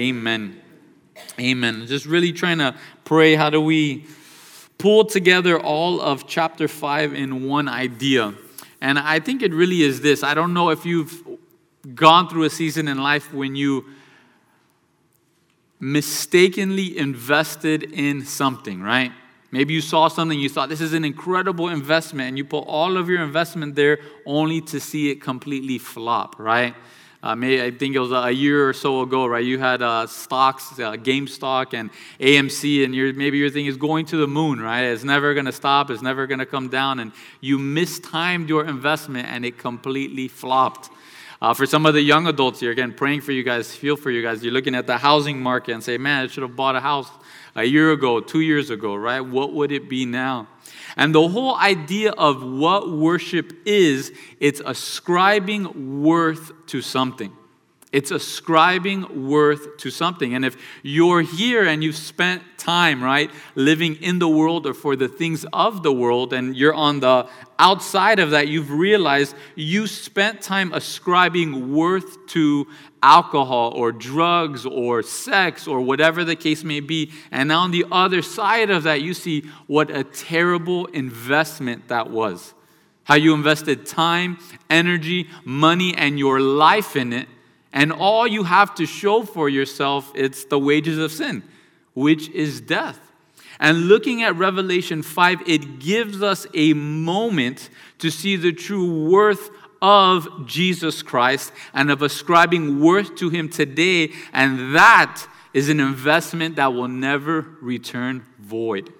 Amen. Amen. Just really trying to pray how do we pull together all of chapter 5 in one idea. And I think it really is this. I don't know if you've gone through a season in life when you mistakenly invested in something, right? Maybe you saw something, you thought this is an incredible investment, and you put all of your investment there only to see it completely flop, right? Uh, maybe, I think it was a year or so ago, right? You had uh, stocks, uh, GameStop and AMC, and you're, maybe your thing is going to the moon, right? It's never going to stop, it's never going to come down, and you mistimed your investment and it completely flopped. Uh, for some of the young adults here, again, praying for you guys, feel for you guys. You're looking at the housing market and say, man, I should have bought a house a year ago, two years ago, right? What would it be now? And the whole idea of what worship is, it's ascribing worth to something. It's ascribing worth to something. And if you're here and you've spent time, right, living in the world or for the things of the world, and you're on the outside of that, you've realized you spent time ascribing worth to alcohol or drugs or sex or whatever the case may be. And on the other side of that, you see what a terrible investment that was. How you invested time, energy, money, and your life in it and all you have to show for yourself, it's the wages of sin, which is death. And looking at Revelation 5, it gives us a moment to see the true worth of Jesus Christ and of ascribing worth to him today. And that is an investment that will never return void.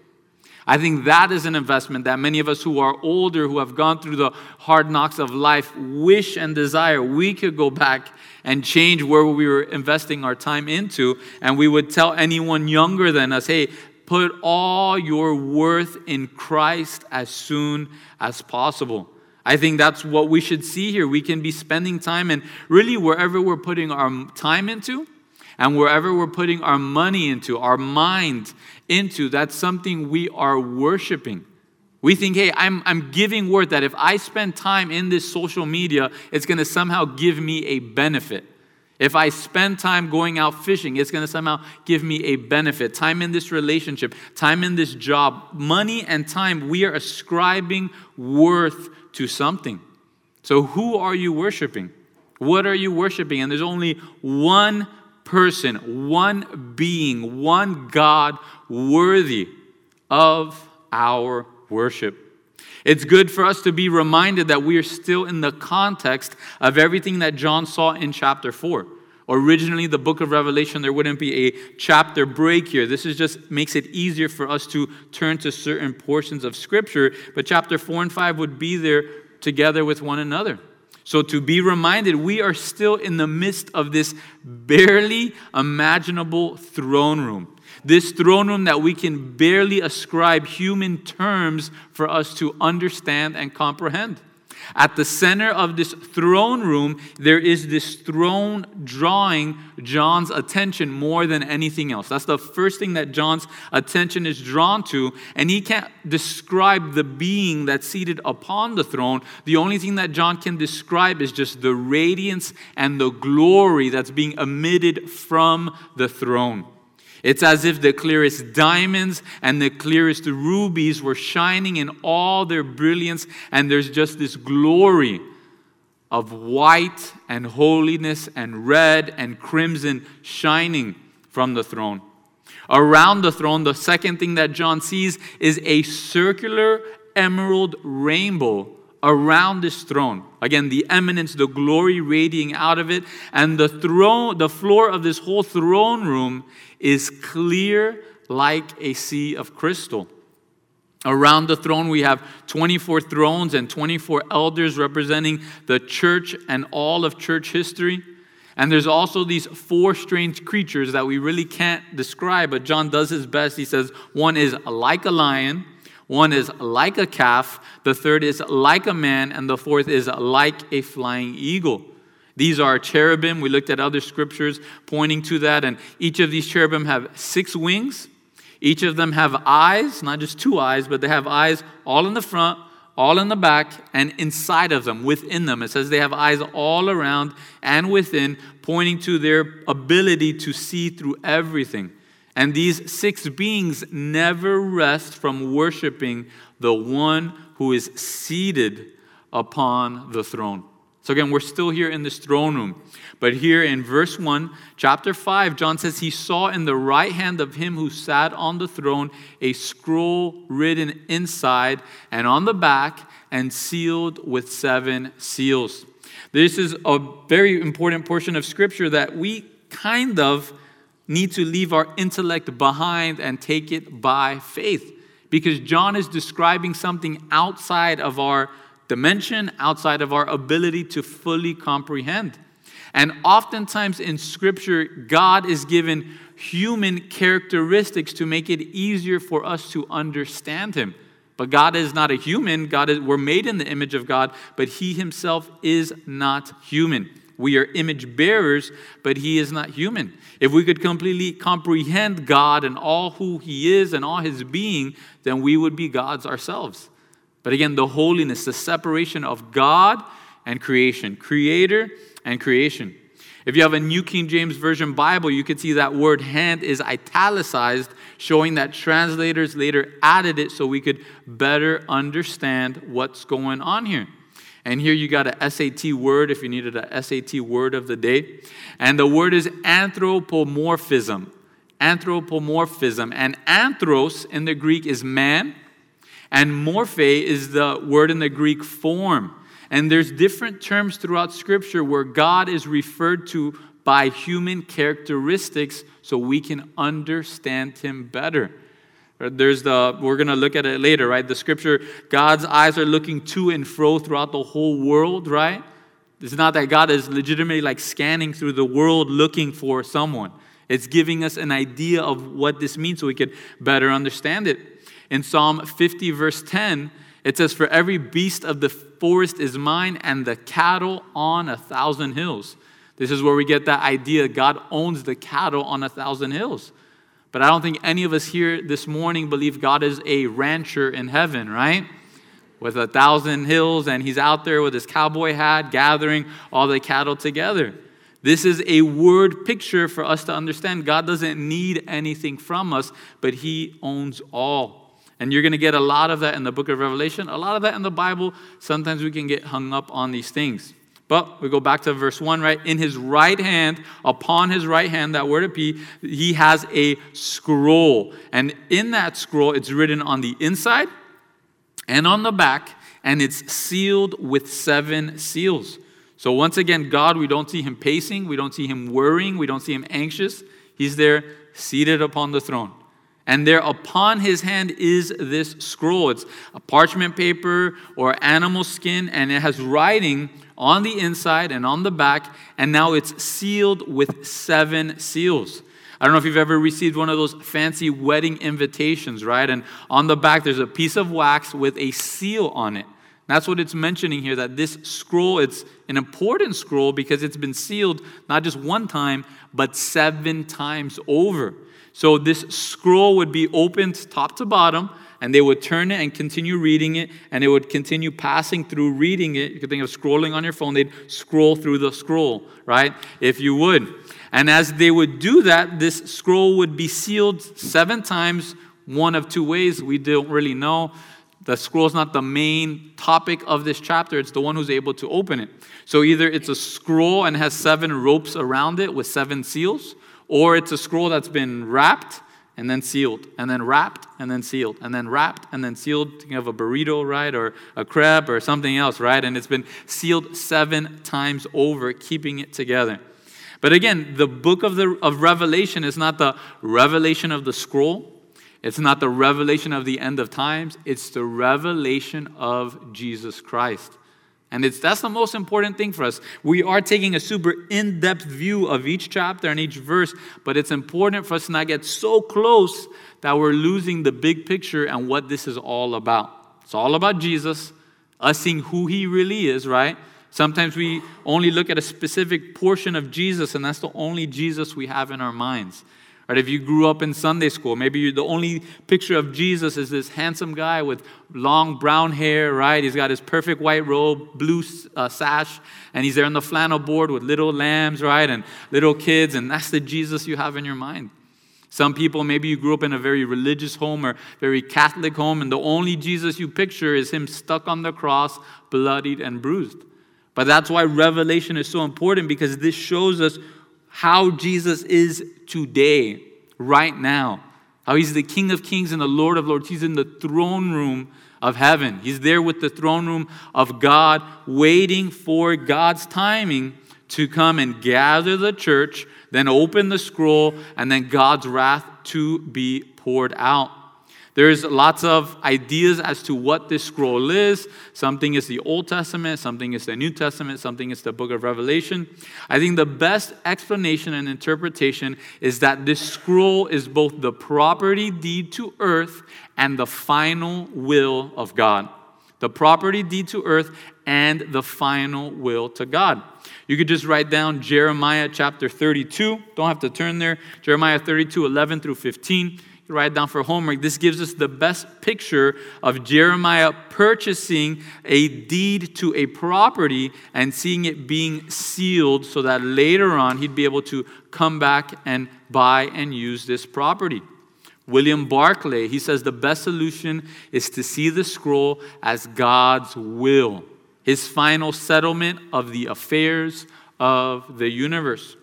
I think that is an investment that many of us who are older, who have gone through the hard knocks of life, wish and desire we could go back and change where we were investing our time into. And we would tell anyone younger than us, hey, put all your worth in Christ as soon as possible. I think that's what we should see here. We can be spending time and really wherever we're putting our time into, and wherever we're putting our money into, our mind into, that's something we are worshiping. We think, hey, I'm, I'm giving word that if I spend time in this social media, it's going to somehow give me a benefit. If I spend time going out fishing, it's going to somehow give me a benefit. Time in this relationship, time in this job, money and time, we are ascribing worth to something. So, who are you worshiping? What are you worshiping? And there's only one person, one being, one God worthy of our worship. It's good for us to be reminded that we are still in the context of everything that John saw in chapter 4. Originally, the book of Revelation, there wouldn't be a chapter break here. This is just makes it easier for us to turn to certain portions of Scripture. But chapter 4 and 5 would be there together with one another. So, to be reminded, we are still in the midst of this barely imaginable throne room. This throne room that we can barely ascribe human terms for us to understand and comprehend. At the center of this throne room, there is this throne drawing John's attention more than anything else. That's the first thing that John's attention is drawn to. And he can't describe the being that's seated upon the throne. The only thing that John can describe is just the radiance and the glory that's being emitted from the throne. It's as if the clearest diamonds and the clearest rubies were shining in all their brilliance, and there's just this glory of white and holiness and red and crimson shining from the throne. Around the throne, the second thing that John sees is a circular emerald rainbow around this throne. Again, the eminence, the glory radiating out of it, and the throne, the floor of this whole throne room is clear like a sea of crystal. Around the throne, we have 24 thrones and 24 elders representing the church and all of church history. And there's also these four strange creatures that we really can't describe, but John does his best. He says one is like a lion, one is like a calf, the third is like a man, and the fourth is like a flying eagle. These are cherubim. We looked at other scriptures pointing to that. And each of these cherubim have six wings. Each of them have eyes, not just two eyes, but they have eyes all in the front, all in the back, and inside of them, within them. It says they have eyes all around and within, pointing to their ability to see through everything. And these six beings never rest from worshiping the one who is seated upon the throne. So, again, we're still here in this throne room. But here in verse 1, chapter 5, John says he saw in the right hand of him who sat on the throne a scroll written inside and on the back and sealed with seven seals. This is a very important portion of scripture that we kind of need to leave our intellect behind and take it by faith because John is describing something outside of our dimension, outside of our ability to fully comprehend. And oftentimes in Scripture, God is given human characteristics to make it easier for us to understand Him. But God is not a human. God is, we're made in the image of God, but He Himself is not human. We are image bearers, but He is not human. If we could completely comprehend God and all who He is and all His being, then we would be gods ourselves. But again, the holiness, the separation of God and creation, creator and creation. If you have a New King James Version Bible, you can see that word hand is italicized, showing that translators later added it so we could better understand what's going on here. And here you got a SAT word if you needed a SAT word of the day. And the word is anthropomorphism. Anthropomorphism. And anthros in the Greek is man, and morphe is the word in the Greek form. And there's different terms throughout Scripture where God is referred to by human characteristics so we can understand Him better. There's the, we're going to look at it later, right? The scripture, God's eyes are looking to and fro throughout the whole world, right? It's not that God is legitimately like scanning through the world looking for someone. It's giving us an idea of what this means so we could better understand it. In Psalm 50, verse 10, it says, For every beast of the forest is mine, and the cattle on a thousand hills. This is where we get that idea God owns the cattle on a thousand hills. But I don't think any of us here this morning believe God is a rancher in heaven, right? With a thousand hills, and he's out there with his cowboy hat gathering all the cattle together. This is a word picture for us to understand God doesn't need anything from us, but he owns all. And you're going to get a lot of that in the book of Revelation, a lot of that in the Bible. Sometimes we can get hung up on these things. But we go back to verse 1, right? In his right hand, upon his right hand, that word epi, he has a scroll. And in that scroll, it's written on the inside and on the back, and it's sealed with seven seals. So once again, God, we don't see him pacing, we don't see him worrying, we don't see him anxious. He's there seated upon the throne. And there upon his hand is this scroll. It's a parchment paper or animal skin, and it has writing on the inside and on the back, and now it's sealed with seven seals. I don't know if you've ever received one of those fancy wedding invitations, right? And on the back, there's a piece of wax with a seal on it. That's what it's mentioning here that this scroll, it's an important scroll because it's been sealed not just one time, but seven times over. So this scroll would be opened top to bottom, and they would turn it and continue reading it, and they would continue passing through reading it. You could think of scrolling on your phone, they'd scroll through the scroll, right? If you would. And as they would do that, this scroll would be sealed seven times, one of two ways. We don't really know. The scroll is not the main topic of this chapter, it's the one who's able to open it. So either it's a scroll and has seven ropes around it with seven seals, or it's a scroll that's been wrapped and then sealed, and then wrapped and then sealed, and then wrapped and then sealed. You have a burrito, right? Or a crepe or something else, right? And it's been sealed seven times over, keeping it together. But again, the book of, the, of Revelation is not the revelation of the scroll. It's not the revelation of the end of times. It's the revelation of Jesus Christ. And that's the most important thing for us. We are taking a super in depth view of each chapter and each verse, but it's important for us to not get so close that we're losing the big picture and what this is all about. It's all about Jesus, us seeing who he really is, right? Sometimes we only look at a specific portion of Jesus, and that's the only Jesus we have in our minds. Right? If you grew up in Sunday school, maybe the only picture of Jesus is this handsome guy with long brown hair, right? He's got his perfect white robe, blue uh, sash, and he's there on the flannel board with little lambs, right? And little kids, and that's the Jesus you have in your mind. Some people, maybe you grew up in a very religious home or very Catholic home, and the only Jesus you picture is him stuck on the cross, bloodied and bruised. But that's why Revelation is so important because this shows us how Jesus is today, right now. How he's the King of Kings and the Lord of Lords. He's in the throne room of heaven. He's there with the throne room of God, waiting for God's timing to come and gather the church, then open the scroll, and then God's wrath to be poured out. There's lots of ideas as to what this scroll is. Something is the Old Testament, something is the New Testament, something is the book of Revelation. I think the best explanation and interpretation is that this scroll is both the property deed to earth and the final will of God. The property deed to earth and the final will to God. You could just write down Jeremiah chapter 32. Don't have to turn there. Jeremiah 32, 11 through 15 write down for homework. This gives us the best picture of Jeremiah purchasing a deed to a property and seeing it being sealed so that later on he'd be able to come back and buy and use this property. William Barclay, he says the best solution is to see the scroll as God's will, his final settlement of the affairs of the universe.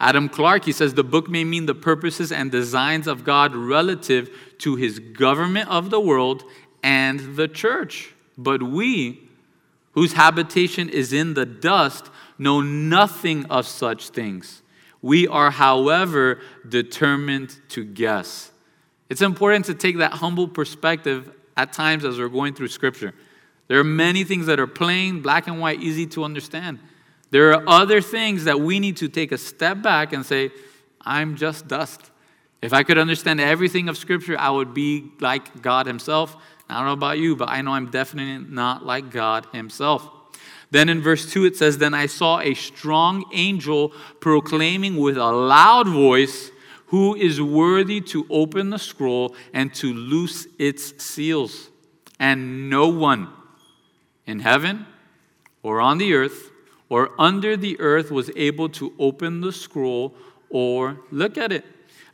Adam Clarke, he says the book may mean the purposes and designs of God relative to his government of the world and the church. But we, whose habitation is in the dust, know nothing of such things. We are, however, determined to guess. It's important to take that humble perspective at times as we're going through Scripture. There are many things that are plain, black and white, easy to understand. There are other things that we need to take a step back and say, I'm just dust. If I could understand everything of Scripture, I would be like God Himself. I don't know about you, but I know I'm definitely not like God Himself. Then in verse 2, it says, Then I saw a strong angel proclaiming with a loud voice, Who is worthy to open the scroll and to loose its seals? And no one in heaven or on the earth or under the earth was able to open the scroll or look at it.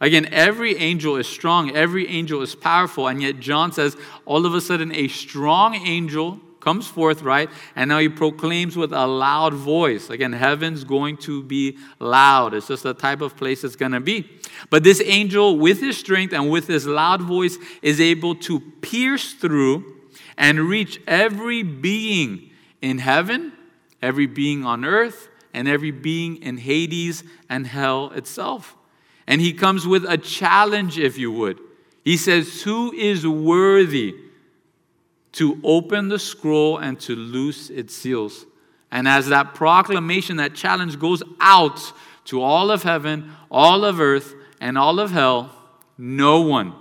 Again, every angel is strong, every angel is powerful, and yet John says all of a sudden a strong angel comes forth, right? And now he proclaims with a loud voice. Again, heaven's going to be loud. It's just the type of place it's going to be. But this angel, with his strength and with his loud voice, is able to pierce through and reach every being in heaven every being on earth, and every being in Hades and hell itself. And he comes with a challenge, if you would. He says, Who is worthy to open the scroll and to loose its seals? And as that proclamation, that challenge goes out to all of heaven, all of earth, and all of hell, no one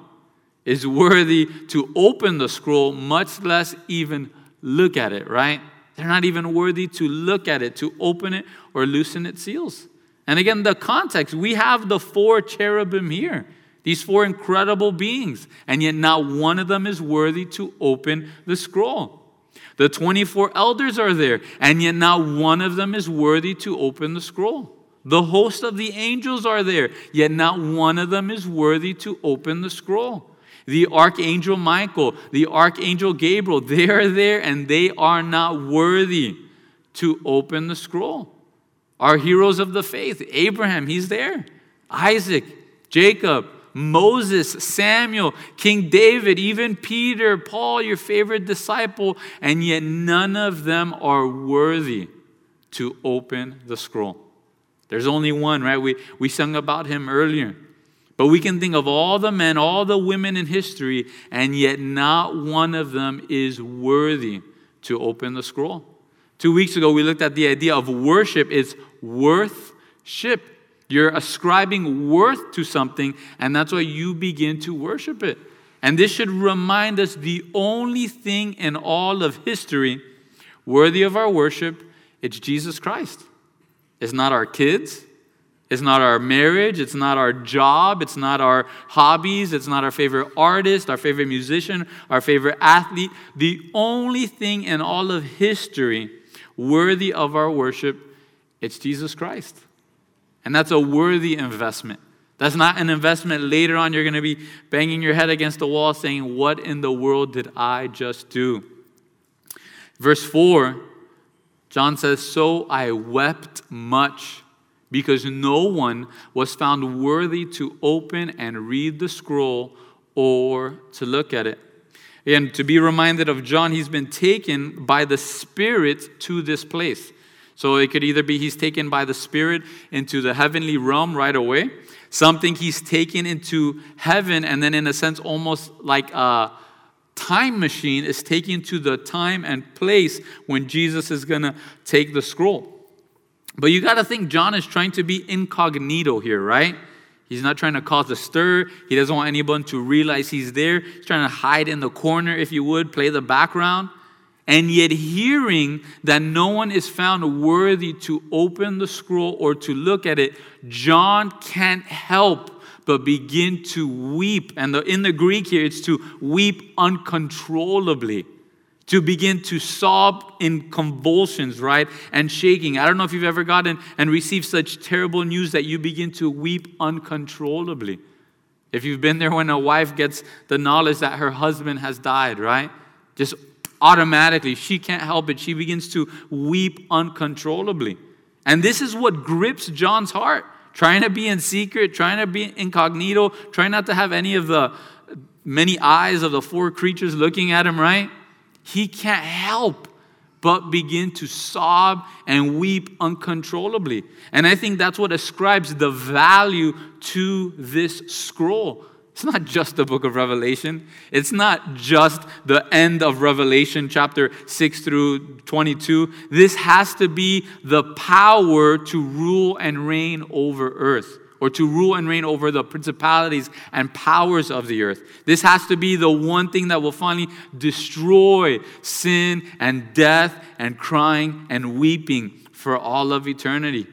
is worthy to open the scroll, much less even look at it, right? They're not even worthy to look at it, to open it, or loosen its seals. And again, the context we have the four cherubim here, these four incredible beings, and yet not one of them is worthy to open the scroll. The 24 elders are there, and yet not one of them is worthy to open the scroll. The host of the angels are there, yet not one of them is worthy to open the scroll the archangel Michael, the archangel Gabriel, they are there and they are not worthy to open the scroll. Our heroes of the faith, Abraham, he's there. Isaac, Jacob, Moses, Samuel, King David, even Peter, Paul, your favorite disciple, and yet none of them are worthy to open the scroll. There's only one, right? We, we sung about him earlier. But we can think of all the men, all the women in history, and yet not one of them is worthy to open the scroll. Two weeks ago, we looked at the idea of worship. It's worthship. You're ascribing worth to something, and that's why you begin to worship it. And this should remind us the only thing in all of history worthy of our worship, it's Jesus Christ. It's not our kids, It's not our marriage, it's not our job, it's not our hobbies, it's not our favorite artist, our favorite musician, our favorite athlete. The only thing in all of history worthy of our worship, it's Jesus Christ. And that's a worthy investment. That's not an investment later on you're going to be banging your head against the wall saying, What in the world did I just do? Verse 4, John says, So I wept much because no one was found worthy to open and read the scroll or to look at it. And to be reminded of John, he's been taken by the Spirit to this place. So it could either be he's taken by the Spirit into the heavenly realm right away, something he's taken into heaven, and then in a sense, almost like a time machine is taken to the time and place when Jesus is going to take the scroll. But you got to think John is trying to be incognito here, right? He's not trying to cause a stir. He doesn't want anyone to realize he's there. He's trying to hide in the corner, if you would, play the background. And yet, hearing that no one is found worthy to open the scroll or to look at it, John can't help but begin to weep. And the, in the Greek here, it's to weep uncontrollably to begin to sob in convulsions, right? And shaking. I don't know if you've ever gotten and received such terrible news that you begin to weep uncontrollably. If you've been there when a wife gets the knowledge that her husband has died, right? Just automatically, she can't help it. She begins to weep uncontrollably. And this is what grips John's heart. Trying to be in secret, trying to be incognito, trying not to have any of the many eyes of the four creatures looking at him, right? He can't help but begin to sob and weep uncontrollably. And I think that's what ascribes the value to this scroll. It's not just the book of Revelation. It's not just the end of Revelation, chapter 6 through 22. This has to be the power to rule and reign over earth or to rule and reign over the principalities and powers of the earth. This has to be the one thing that will finally destroy sin and death and crying and weeping for all of eternity.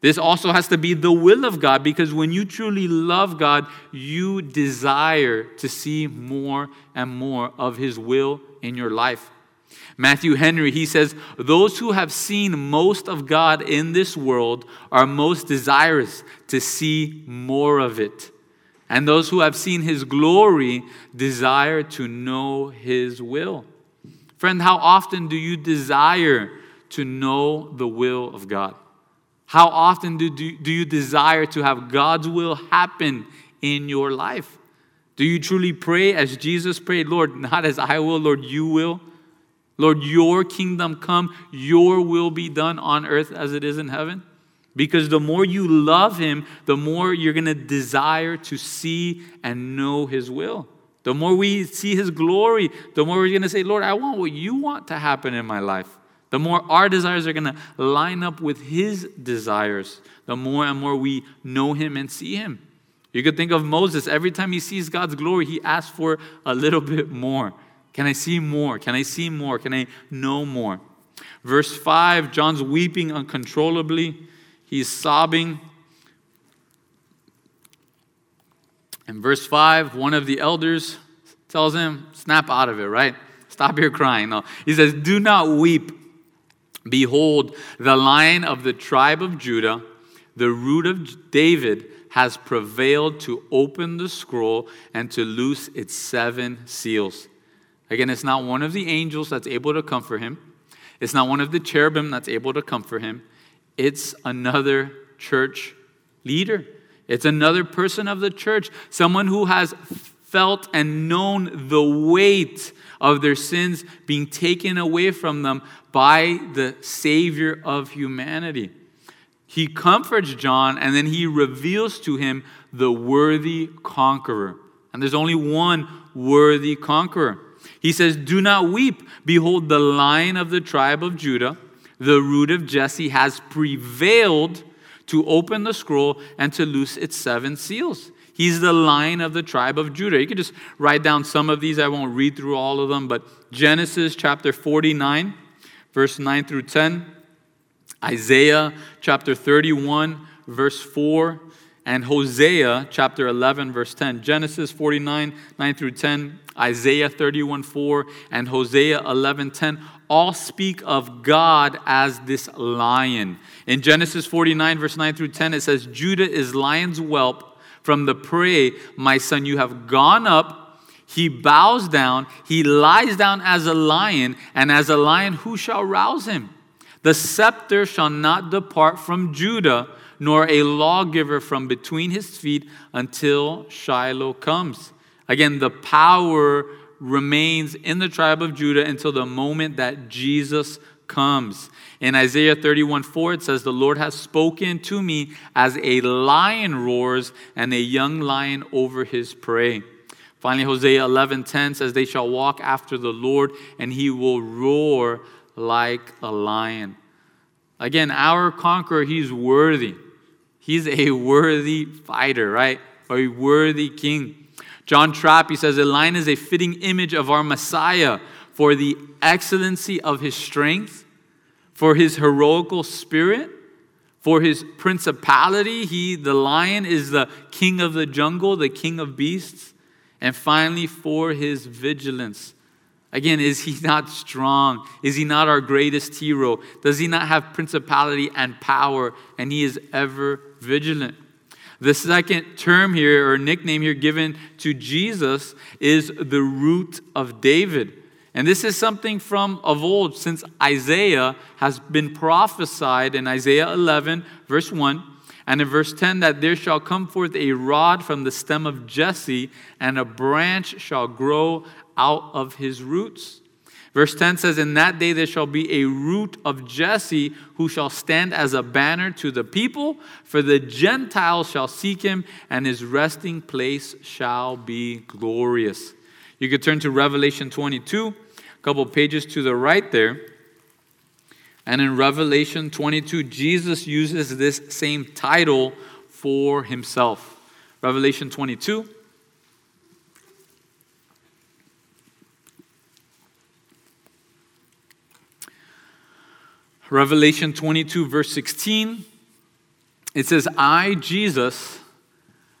This also has to be the will of God because when you truly love God, you desire to see more and more of His will in your life. Matthew Henry, he says, Those who have seen most of God in this world are most desirous to see more of it. And those who have seen his glory desire to know his will. Friend, how often do you desire to know the will of God? How often do, do, do you desire to have God's will happen in your life? Do you truly pray as Jesus prayed, Lord, not as I will, Lord, you will? Lord, your kingdom come, your will be done on earth as it is in heaven. Because the more you love him, the more you're going to desire to see and know his will. The more we see his glory, the more we're going to say, Lord, I want what you want to happen in my life. The more our desires are going to line up with his desires, the more and more we know him and see him. You could think of Moses. Every time he sees God's glory, he asks for a little bit more. Can I see more? Can I see more? Can I know more? Verse 5 John's weeping uncontrollably, he's sobbing. In verse 5, one of the elders tells him, Snap out of it, right? Stop your crying. No. He says, Do not weep. Behold, the lion of the tribe of Judah, the root of David, has prevailed to open the scroll and to loose its seven seals. Again, it's not one of the angels that's able to comfort him. It's not one of the cherubim that's able to comfort him. It's another church leader. It's another person of the church, someone who has felt and known the weight of their sins being taken away from them by the Savior of humanity. He comforts John and then he reveals to him the worthy conqueror. And there's only one worthy conqueror. He says, Do not weep. Behold, the lion of the tribe of Judah, the root of Jesse, has prevailed to open the scroll and to loose its seven seals. He's the lion of the tribe of Judah. You could just write down some of these. I won't read through all of them, but Genesis chapter 49, verse 9 through 10. Isaiah chapter 31, verse 4, and Hosea chapter 11, verse 10. Genesis 49, 9 through 10, Isaiah 31, 4, and Hosea 11, 10 all speak of God as this lion. In Genesis 49, verse 9 through 10, it says, Judah is lion's whelp from the prey, my son, you have gone up. He bows down, he lies down as a lion, and as a lion, who shall rouse him? The scepter shall not depart from Judah, nor a lawgiver from between his feet until Shiloh comes. Again, the power remains in the tribe of Judah until the moment that Jesus comes. In Isaiah 31 4, it says, The Lord has spoken to me as a lion roars and a young lion over his prey. Finally, Hosea 11 10 says, They shall walk after the Lord, and he will roar like a lion. Again, our conqueror, he's worthy. He's a worthy fighter, right? A worthy king. John Trapp, he says, A lion is a fitting image of our Messiah for the excellency of his strength for his heroical spirit, for his principality. He, the lion, is the king of the jungle, the king of beasts. And finally, for his vigilance. Again, is he not strong? Is he not our greatest hero? Does he not have principality and power? And he is ever vigilant. The second term here, or nickname here given to Jesus, is the root of David. And this is something from of old, since Isaiah has been prophesied in Isaiah 11, verse 1, and in verse 10 that there shall come forth a rod from the stem of Jesse, and a branch shall grow out of his roots. Verse 10 says, In that day there shall be a root of Jesse who shall stand as a banner to the people, for the Gentiles shall seek him, and his resting place shall be glorious. You could turn to Revelation 22, a couple pages to the right there. And in Revelation 22, Jesus uses this same title for himself. Revelation 22. Revelation 22, verse 16, it says, I, Jesus,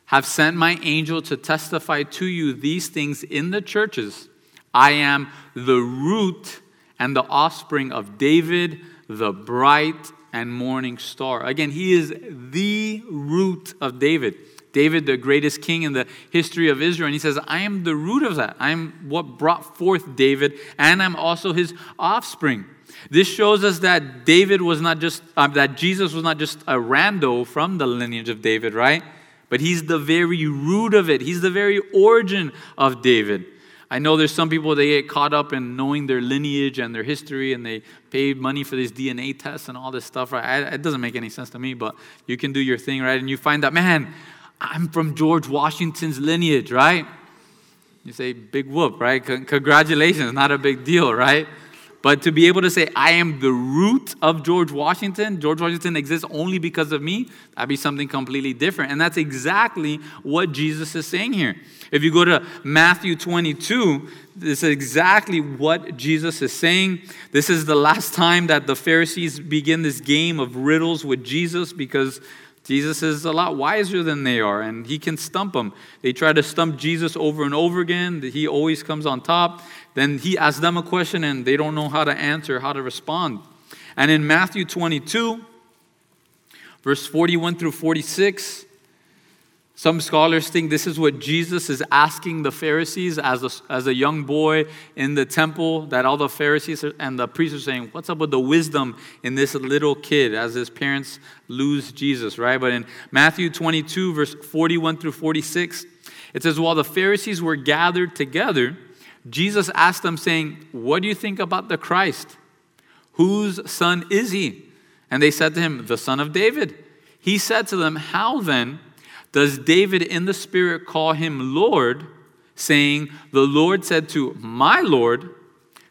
have sent my angel to testify to you these things in the churches. I am the root and the offspring of David, the bright and morning star. Again, he is the root of David. David, the greatest king in the history of Israel. And he says, I am the root of that. I am what brought forth David, and I'm also his offspring. This shows us that David was not just, uh, that Jesus was not just a rando from the lineage of David, right? but he's the very root of it. He's the very origin of David. I know there's some people they get caught up in knowing their lineage and their history, and they pay money for these DNA tests and all this stuff. Right? I, it doesn't make any sense to me, but you can do your thing, right? And you find out, man, I'm from George Washington's lineage, right? You say, big whoop, right? C- congratulations, not a big deal, right? But to be able to say, I am the root of George Washington, George Washington exists only because of me, that'd be something completely different. And that's exactly what Jesus is saying here. If you go to Matthew 22, this is exactly what Jesus is saying. This is the last time that the Pharisees begin this game of riddles with Jesus because Jesus is a lot wiser than they are, and he can stump them. They try to stump Jesus over and over again. He always comes on top. Then he asks them a question, and they don't know how to answer, how to respond. And in Matthew 22, verse 41 through 46, some scholars think this is what Jesus is asking the Pharisees as a, as a young boy in the temple, that all the Pharisees and the priests are saying, What's up with the wisdom in this little kid as his parents lose Jesus, right? But in Matthew 22, verse 41 through 46, it says, While the Pharisees were gathered together, Jesus asked them, saying, What do you think about the Christ? Whose son is he? And they said to him, The son of David. He said to them, How then? Does David in the Spirit call him Lord, saying, The Lord said to my Lord,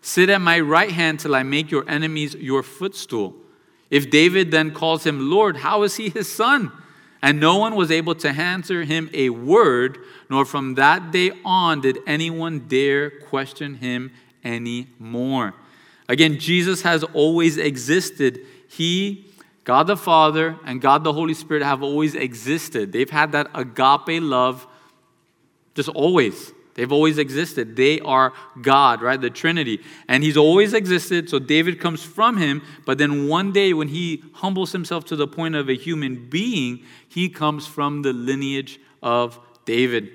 Sit at my right hand till I make your enemies your footstool? If David then calls him Lord, how is he his son? And no one was able to answer him a word, nor from that day on did anyone dare question him any more. Again, Jesus has always existed. He God the Father and God the Holy Spirit have always existed. They've had that agape love just always. They've always existed. They are God, right? The Trinity. And He's always existed. So David comes from Him. But then one day, when He humbles Himself to the point of a human being, He comes from the lineage of David.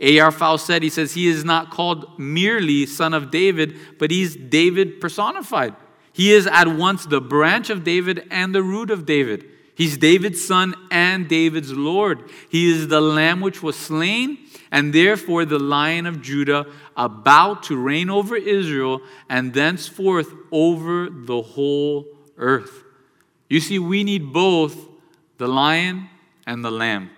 A.R. Said, He says, He is not called merely Son of David, but He's David personified. He is at once the branch of David and the root of David. He's David's son and David's Lord. He is the lamb which was slain and therefore the lion of Judah, about to reign over Israel and thenceforth over the whole earth. You see, we need both the lion and the lamb.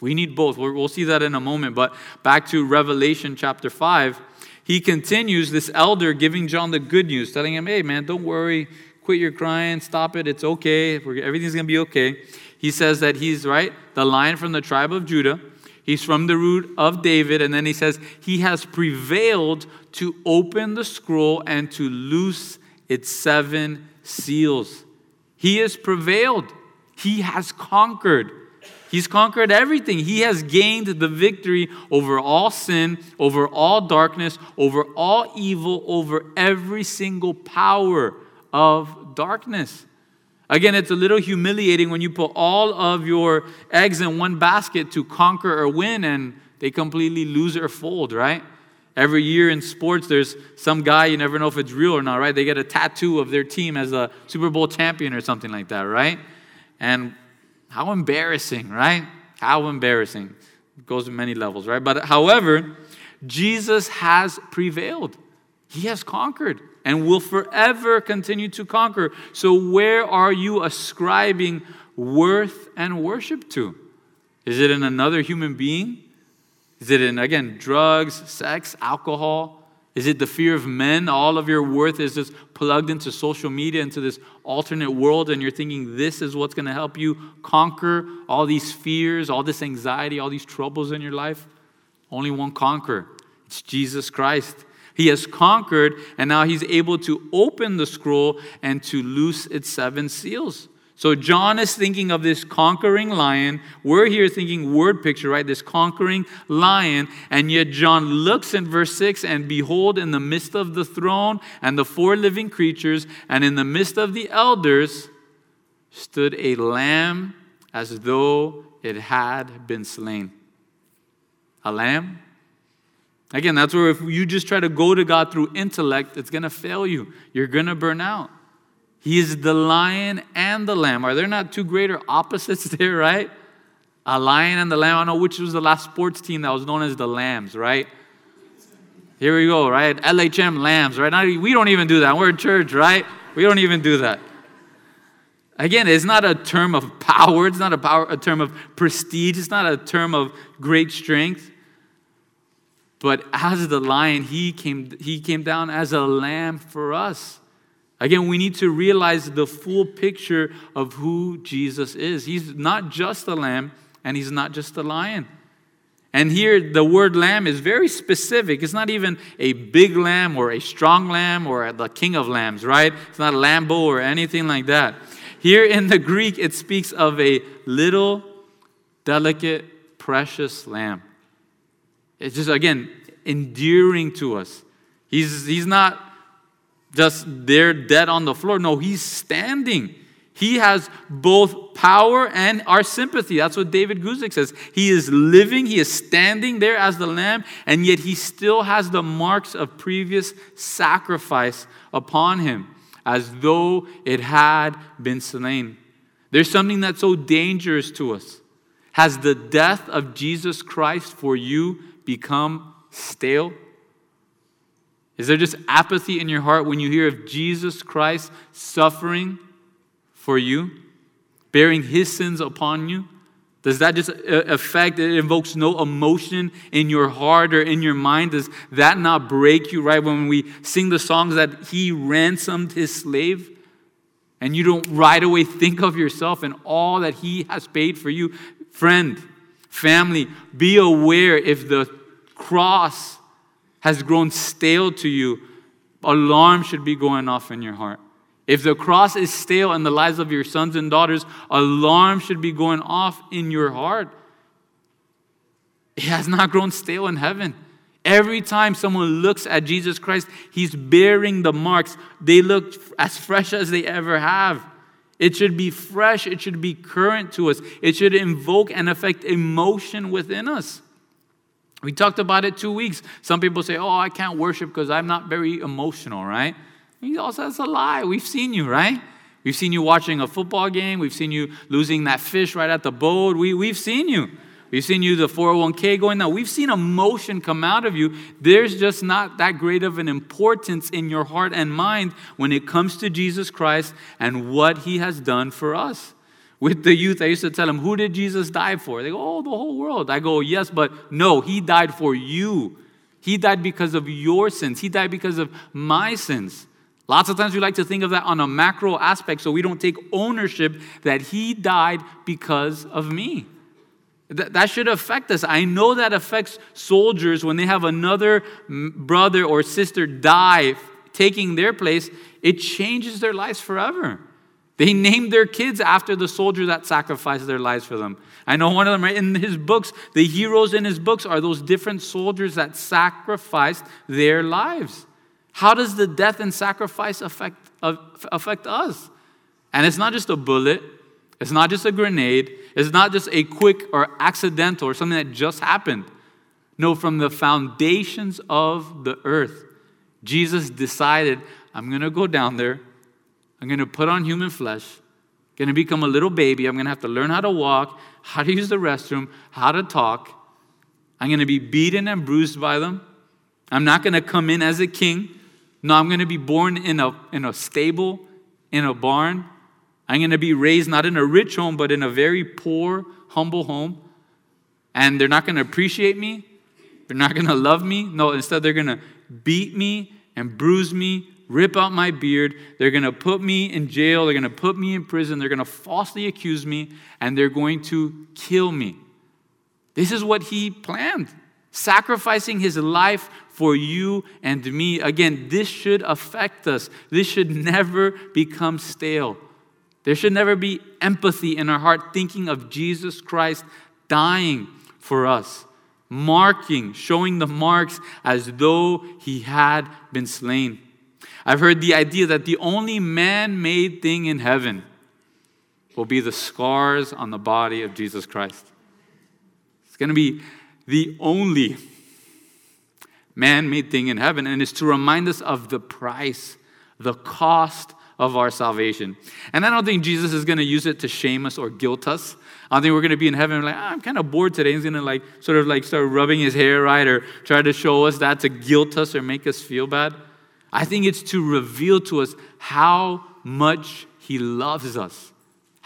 We need both. We'll see that in a moment. But back to Revelation chapter 5, he continues, this elder giving John the good news, telling him, hey, man, don't worry. Quit your crying. Stop it. It's okay. Everything's going to be okay. He says that he's, right, the lion from the tribe of Judah. He's from the root of David. And then he says, He has prevailed to open the scroll and to loose its seven seals. He has prevailed, He has conquered. He's conquered everything. He has gained the victory over all sin, over all darkness, over all evil, over every single power of darkness. Again, it's a little humiliating when you put all of your eggs in one basket to conquer or win and they completely lose or fold, right? Every year in sports, there's some guy, you never know if it's real or not, right? They get a tattoo of their team as a Super Bowl champion or something like that, right? And how embarrassing, right? How embarrassing. It goes to many levels, right? But however, Jesus has prevailed, He has conquered and will forever continue to conquer. So, where are you ascribing worth and worship to? Is it in another human being? Is it in, again, drugs, sex, alcohol? Is it the fear of men? All of your worth is just plugged into social media, into this alternate world, and you're thinking this is what's going to help you conquer all these fears, all this anxiety, all these troubles in your life? Only one conqueror. It's Jesus Christ. He has conquered, and now he's able to open the scroll and to loose its seven seals. So John is thinking of this conquering lion. We're here thinking word picture, right? This conquering lion. And yet John looks in verse 6 and behold, in the midst of the throne and the four living creatures, and in the midst of the elders, stood a lamb as though it had been slain. A lamb Again, that's where if you just try to go to God through intellect, it's going to fail you. You're going to burn out. He is the lion and the lamb. Are there not two greater opposites there, right? A lion and the lamb. I don't know which was the last sports team that was known as the Lambs, right? Here we go, right? LHM Lambs, right? we don't even do that. We're a church, right? We don't even do that. Again, it's not a term of power. It's not a, power, a term of prestige. It's not a term of great strength. But as the lion, he came, he came down as a lamb for us. Again, we need to realize the full picture of who Jesus is. He's not just a lamb, and he's not just a lion. And here, the word lamb is very specific. It's not even a big lamb or a strong lamb or the king of lambs, right? It's not Lambo or anything like that. Here in the Greek, it speaks of a little, delicate, precious lamb. It's just, again, endearing to us. He's, he's not just there dead on the floor. No, he's standing. He has both power and our sympathy. That's what David Guzik says. He is living, he is standing there as the lamb, and yet he still has the marks of previous sacrifice upon him, as though it had been slain. There's something that's so dangerous to us. Has the death of Jesus Christ for you become stale? Is there just apathy in your heart when you hear of Jesus Christ suffering for you, bearing his sins upon you? Does that just uh, affect, it invokes no emotion in your heart or in your mind? Does that not break you, right? When we sing the songs that he ransomed his slave, and you don't right away think of yourself and all that he has paid for you. Friend, family, be aware if the cross has grown stale to you, alarm should be going off in your heart. If the cross is stale in the lives of your sons and daughters, alarm should be going off in your heart. It has not grown stale in heaven. Every time someone looks at Jesus Christ, he's bearing the marks. They look as fresh as they ever have. It should be fresh, it should be current to us, it should invoke and affect emotion within us. We talked about it two weeks. Some people say, Oh, I can't worship because I'm not very emotional, right? He also that's a lie. We've seen you, right? We've seen you watching a football game. We've seen you losing that fish right at the boat. We, we've seen you. We've seen you, the 401k going down. We've seen emotion come out of you. There's just not that great of an importance in your heart and mind when it comes to Jesus Christ and what he has done for us. With the youth, I used to tell them, Who did Jesus die for? They go, Oh, the whole world. I go, Yes, but no, he died for you. He died because of your sins, he died because of my sins. Lots of times we like to think of that on a macro aspect so we don't take ownership that he died because of me. Th- that should affect us. I know that affects soldiers when they have another mm, brother or sister die taking their place. It changes their lives forever. They named their kids after the soldier that sacrificed their lives for them. I know one of them, right? In his books, the heroes in his books are those different soldiers that sacrificed their lives. How does the death and sacrifice affect, uh, affect us? And it's not just a bullet, it's not just a grenade, it's not just a quick or accidental or something that just happened. No, from the foundations of the earth, Jesus decided, I'm going to go down there, I'm going to put on human flesh, going to become a little baby, I'm going to have to learn how to walk, how to use the restroom, how to talk. I'm going to be beaten and bruised by them. I'm not going to come in as a king. No, I'm going to be born in a, in a stable, in a barn. I'm going to be raised not in a rich home, but in a very poor, humble home. And they're not going to appreciate me. They're not going to love me. No, instead, they're going to beat me and bruise me, rip out my beard. They're going to put me in jail. They're going to put me in prison. They're going to falsely accuse me, and they're going to kill me. This is what he planned sacrificing his life for you and me. Again, this should affect us. This should never become stale. There should never be empathy in our heart thinking of Jesus Christ dying for us, marking, showing the marks as though he had been slain. I've heard the idea that the only man made thing in heaven will be the scars on the body of Jesus Christ. It's going to be the only man made thing in heaven, and it's to remind us of the price, the cost of our salvation. And I don't think Jesus is going to use it to shame us or guilt us. I don't think we're going to be in heaven like, ah, I'm kind of bored today. He's going to like sort of like start rubbing his hair, right? Or try to show us that to guilt us or make us feel bad. I think it's to reveal to us how much he loves us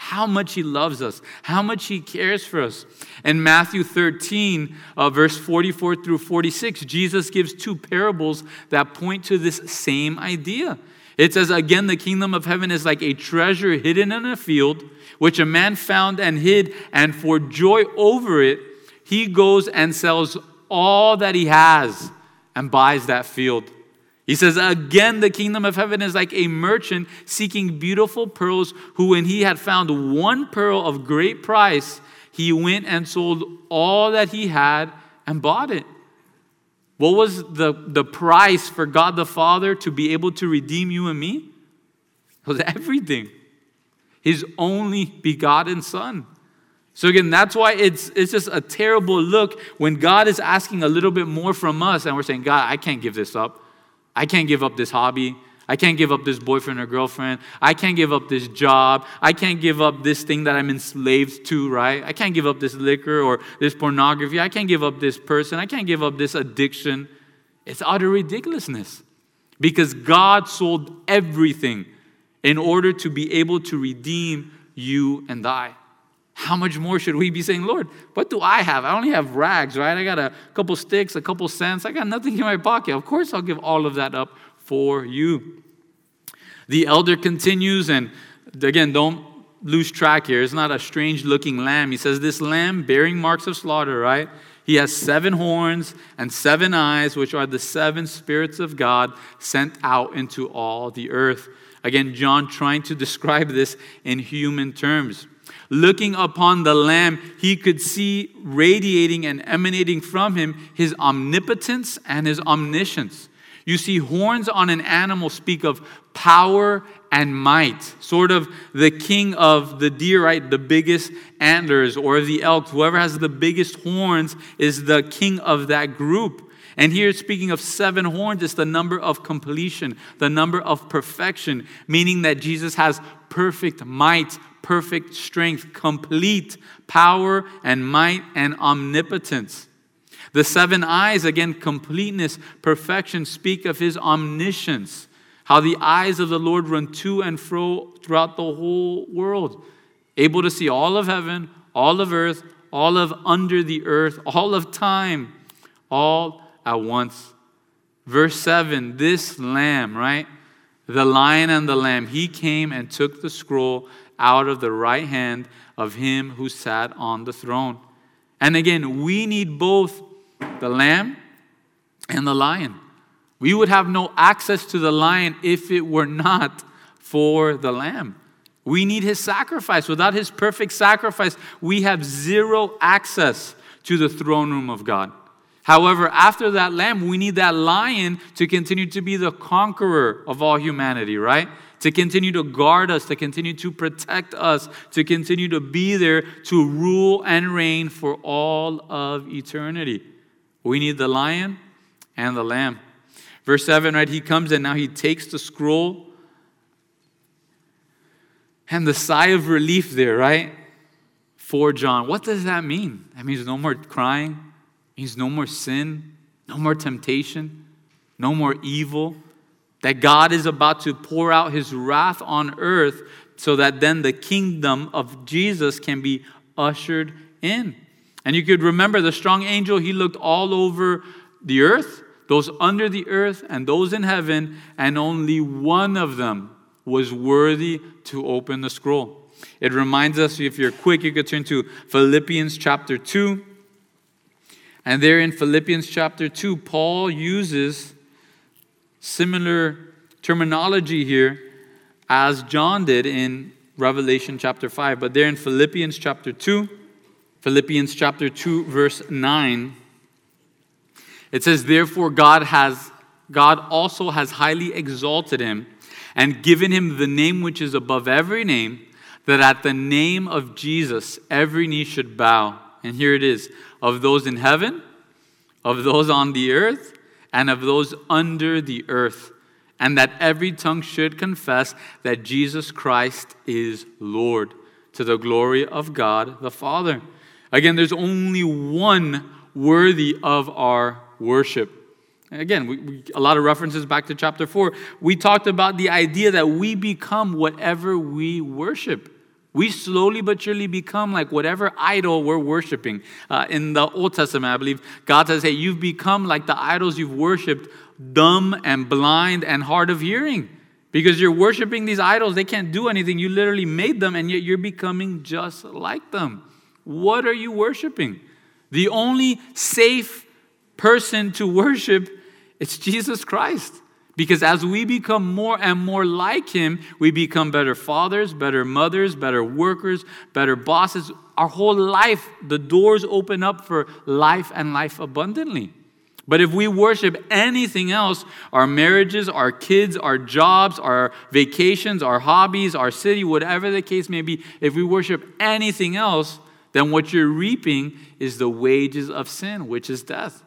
how much he loves us, how much he cares for us. In Matthew 13, uh, verse 44 through 46, Jesus gives two parables that point to this same idea. It says, Again, the kingdom of heaven is like a treasure hidden in a field, which a man found and hid, and for joy over it, he goes and sells all that he has and buys that field. He says, Again, the kingdom of heaven is like a merchant seeking beautiful pearls, who, when he had found one pearl of great price, he went and sold all that he had and bought it. What was the, the price for God the Father to be able to redeem you and me? It was everything. His only begotten Son. So again, that's why it's, it's just a terrible look when God is asking a little bit more from us and we're saying, God, I can't give this up. I can't give up this hobby. I can't give up this boyfriend or girlfriend. I can't give up this job. I can't give up this thing that I'm enslaved to, right? I can't give up this liquor or this pornography. I can't give up this person. I can't give up this addiction. It's utter ridiculousness because God sold everything in order to be able to redeem you and I. How much more should we be saying, Lord, what do I have? I only have rags, right? I got a couple sticks, a couple cents. I got nothing in my pocket. Of course, I'll give all of that up for you. The elder continues, and again, don't lose track here. It's not a strange looking lamb. He says, This lamb bearing marks of slaughter, right? He has seven horns and seven eyes, which are the seven spirits of God sent out into all the earth. Again, John trying to describe this in human terms. Looking upon the Lamb, he could see radiating and emanating from him his omnipotence and his omniscience. You see, horns on an animal speak of power and might, sort of the king of the deer, right? The biggest antlers, or the elk, whoever has the biggest horns is the king of that group. And here, speaking of seven horns, it's the number of completion, the number of perfection, meaning that Jesus has perfect might, perfect strength, complete power and might and omnipotence. The seven eyes, again, completeness, perfection, speak of his omniscience, how the eyes of the Lord run to and fro throughout the whole world, able to see all of heaven, all of earth, all of under the earth, all of time, all at once. Verse 7 this lamb, right? The lion and the lamb, he came and took the scroll out of the right hand of him who sat on the throne. And again, we need both the lamb and the lion. We would have no access to the lion if it were not for the lamb. We need his sacrifice. Without his perfect sacrifice, we have zero access to the throne room of God. However, after that lamb, we need that lion to continue to be the conqueror of all humanity, right? To continue to guard us, to continue to protect us, to continue to be there to rule and reign for all of eternity. We need the lion and the lamb. Verse 7, right? He comes and now he takes the scroll. And the sigh of relief there, right? For John. What does that mean? That means no more crying means no more sin, no more temptation, no more evil. That God is about to pour out his wrath on earth so that then the kingdom of Jesus can be ushered in. And you could remember the strong angel, he looked all over the earth, those under the earth, and those in heaven, and only one of them was worthy to open the scroll. It reminds us, if you're quick, you could turn to Philippians chapter 2. And there in Philippians chapter 2, Paul uses similar terminology here as John did in Revelation chapter 5. But there in Philippians chapter 2, Philippians chapter 2, verse 9, it says, Therefore, God has God also has highly exalted him and given him the name which is above every name, that at the name of Jesus every knee should bow. And here it is of those in heaven, of those on the earth, and of those under the earth, and that every tongue should confess that Jesus Christ is Lord, to the glory of God the Father. Again, there's only one worthy of our worship. Again, we, we, a lot of references back to chapter 4. We talked about the idea that we become whatever we worship. We slowly but surely become like whatever idol we're worshiping. Uh, in the Old Testament, I believe God says, Hey, you've become like the idols you've worshiped, dumb and blind and hard of hearing. Because you're worshiping these idols, they can't do anything. You literally made them, and yet you're becoming just like them. What are you worshiping? The only safe person to worship is Jesus Christ. Because as we become more and more like Him, we become better fathers, better mothers, better workers, better bosses. Our whole life, the doors open up for life and life abundantly. But if we worship anything else, our marriages, our kids, our jobs, our vacations, our hobbies, our city, whatever the case may be, if we worship anything else, then what you're reaping is the wages of sin, which is death.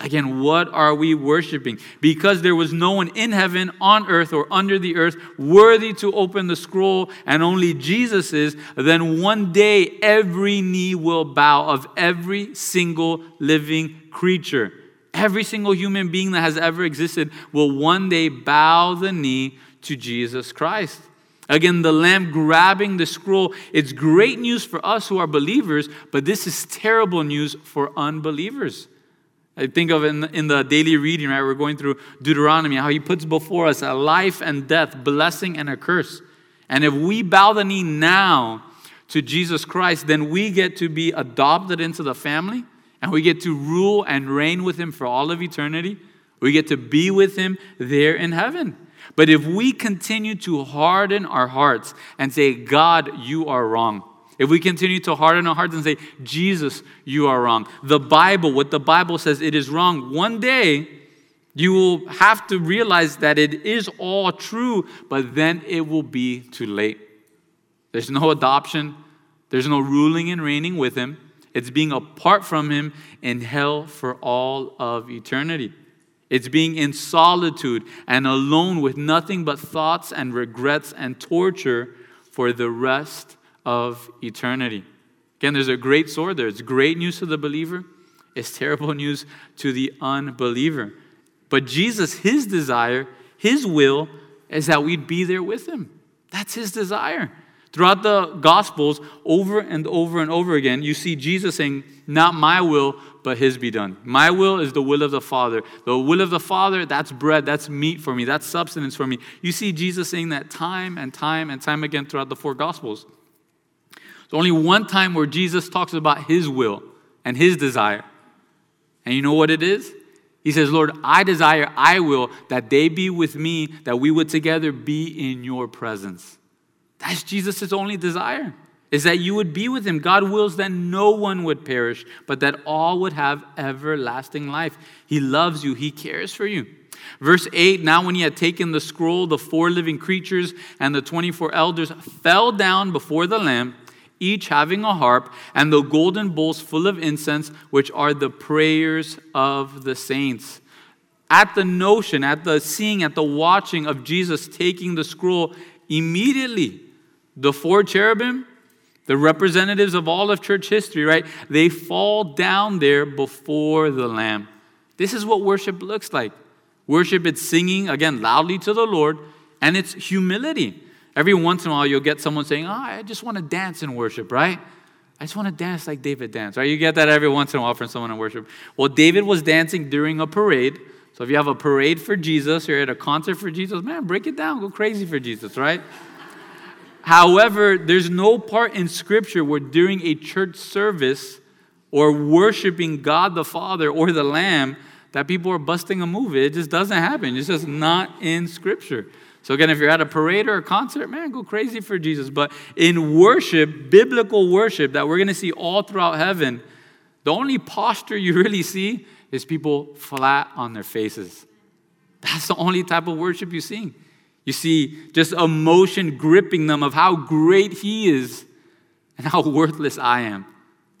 Again, what are we worshiping? Because there was no one in heaven, on earth, or under the earth worthy to open the scroll, and only Jesus is, then one day every knee will bow of every single living creature. Every single human being that has ever existed will one day bow the knee to Jesus Christ. Again, the lamb grabbing the scroll. It's great news for us who are believers, but this is terrible news for unbelievers. I think of in, in the daily reading, right? We're going through Deuteronomy, how he puts before us a life and death, blessing and a curse. And if we bow the knee now to Jesus Christ, then we get to be adopted into the family and we get to rule and reign with him for all of eternity. We get to be with him there in heaven. But if we continue to harden our hearts and say, God, you are wrong, if we continue to harden our hearts and say, Jesus, you are wrong, the Bible, what the Bible says, it is wrong, one day you will have to realize that it is all true, but then it will be too late. There's no adoption, there's no ruling and reigning with Him. It's being apart from Him in hell for all of eternity. It's being in solitude and alone with nothing but thoughts and regrets and torture for the rest of eternity. Again, there's a great sword there. It's great news to the believer, it's terrible news to the unbeliever. But Jesus, his desire, his will, is that we'd be there with him. That's his desire. Throughout the Gospels, over and over and over again, you see Jesus saying, Not my will, but his be done. My will is the will of the Father. The will of the Father, that's bread, that's meat for me, that's substance for me. You see Jesus saying that time and time and time again throughout the four Gospels. There's only one time where Jesus talks about his will and his desire. And you know what it is? He says, Lord, I desire, I will, that they be with me, that we would together be in your presence. That's Jesus' only desire is that you would be with him. God wills that no one would perish, but that all would have everlasting life. He loves you, he cares for you. Verse 8 Now, when he had taken the scroll, the four living creatures and the 24 elders fell down before the Lamb, each having a harp and the golden bowls full of incense, which are the prayers of the saints. At the notion, at the seeing, at the watching of Jesus taking the scroll, immediately the four cherubim the representatives of all of church history, right? They fall down there before the Lamb. This is what worship looks like. Worship, it's singing, again, loudly to the Lord, and it's humility. Every once in a while, you'll get someone saying, Oh, I just want to dance in worship, right? I just want to dance like David danced, right? You get that every once in a while from someone in worship. Well, David was dancing during a parade. So if you have a parade for Jesus, you're at a concert for Jesus, man, break it down, go crazy for Jesus, right? However, there's no part in Scripture where during a church service or worshiping God the Father or the Lamb that people are busting a move. It just doesn't happen. It's just not in Scripture. So, again, if you're at a parade or a concert, man, go crazy for Jesus. But in worship, biblical worship that we're going to see all throughout heaven, the only posture you really see is people flat on their faces. That's the only type of worship you see. You see just emotion gripping them of how great He is and how worthless I am.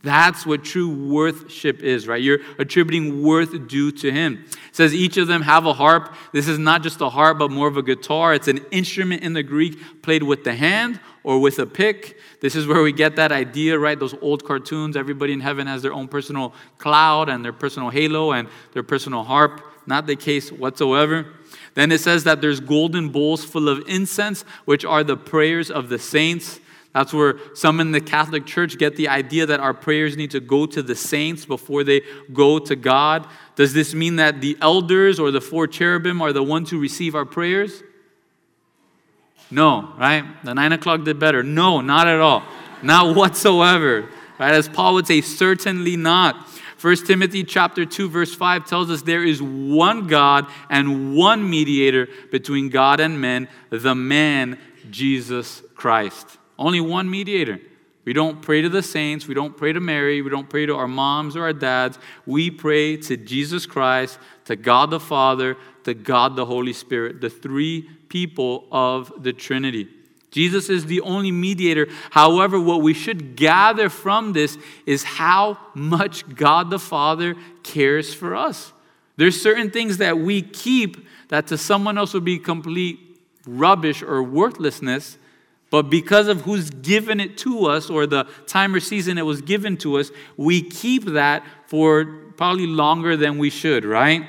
That's what true worthship is, right? You're attributing worth due to him. It says each of them have a harp. This is not just a harp, but more of a guitar. It's an instrument in the Greek played with the hand or with a pick. This is where we get that idea, right? Those old cartoons. Everybody in heaven has their own personal cloud and their personal halo and their personal harp. Not the case whatsoever. Then it says that there's golden bowls full of incense, which are the prayers of the saints. That's where some in the Catholic Church get the idea that our prayers need to go to the saints before they go to God. Does this mean that the elders or the four cherubim are the ones who receive our prayers? No, right? The nine o'clock did better. No, not at all. Not whatsoever. Right? As Paul would say, certainly not. 1 Timothy chapter 2 verse 5 tells us there is one God and one mediator between God and men, the man Jesus Christ. Only one mediator. We don't pray to the saints, we don't pray to Mary, we don't pray to our moms or our dads. We pray to Jesus Christ, to God the Father, to God the Holy Spirit, the three people of the Trinity. Jesus is the only mediator. However, what we should gather from this is how much God the Father cares for us. There's certain things that we keep that to someone else would be complete rubbish or worthlessness, but because of who's given it to us or the time or season it was given to us, we keep that for probably longer than we should, right?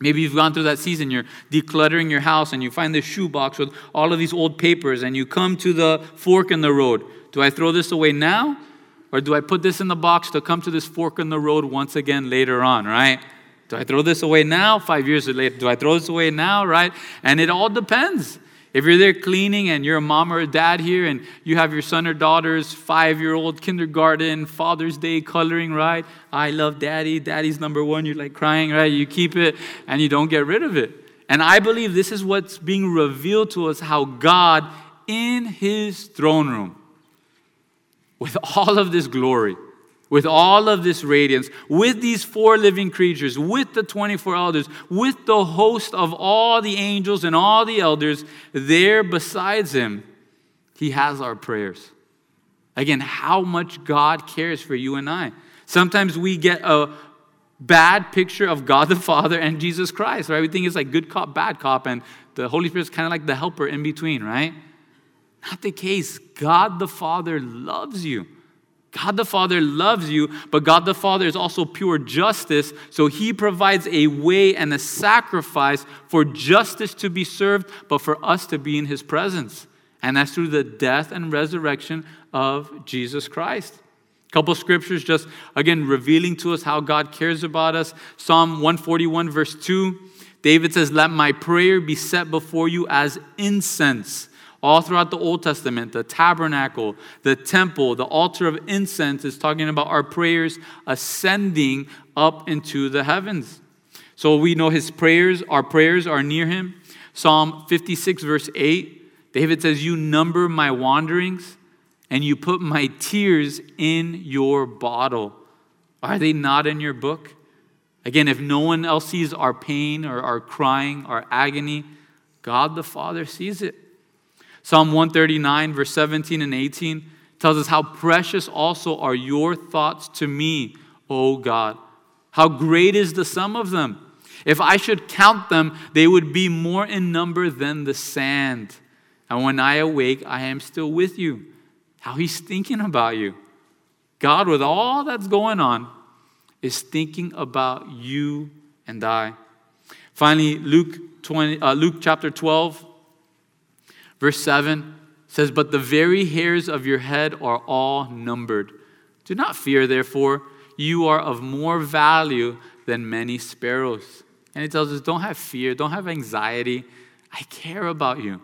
Maybe you've gone through that season, you're decluttering your house and you find this shoebox with all of these old papers and you come to the fork in the road. Do I throw this away now? Or do I put this in the box to come to this fork in the road once again later on, right? Do I throw this away now? Five years later, do I throw this away now, right? And it all depends. If you're there cleaning and you're a mom or a dad here and you have your son or daughter's five year old kindergarten, Father's Day coloring, right? I love daddy, daddy's number one, you're like crying, right? You keep it and you don't get rid of it. And I believe this is what's being revealed to us how God, in his throne room, with all of this glory, with all of this radiance, with these four living creatures, with the 24 elders, with the host of all the angels and all the elders there besides him, he has our prayers. Again, how much God cares for you and I. Sometimes we get a bad picture of God the Father and Jesus Christ, right? We think it's like good cop, bad cop, and the Holy Spirit is kind of like the helper in between, right? Not the case. God the Father loves you. God the Father loves you, but God the Father is also pure justice, so He provides a way and a sacrifice for justice to be served, but for us to be in His presence. And that's through the death and resurrection of Jesus Christ. A couple scriptures just, again, revealing to us how God cares about us. Psalm 141, verse 2, David says, Let my prayer be set before you as incense all throughout the Old Testament, the tabernacle, the temple, the altar of incense is talking about our prayers ascending up into the heavens. So we know his prayers, our prayers are near him. Psalm 56, verse 8, David says, You number my wanderings and you put my tears in your bottle. Are they not in your book? Again, if no one else sees our pain or our crying, our agony, God the Father sees it. Psalm 139, verse 17 and 18 tells us how precious also are your thoughts to me, O God. How great is the sum of them. If I should count them, they would be more in number than the sand. And when I awake, I am still with you. How he's thinking about you. God, with all that's going on, is thinking about you and I. Finally, Luke, 20, uh, Luke chapter 12, Verse 7 says, But the very hairs of your head are all numbered. Do not fear, therefore, you are of more value than many sparrows. And it tells us, Don't have fear, don't have anxiety. I care about you.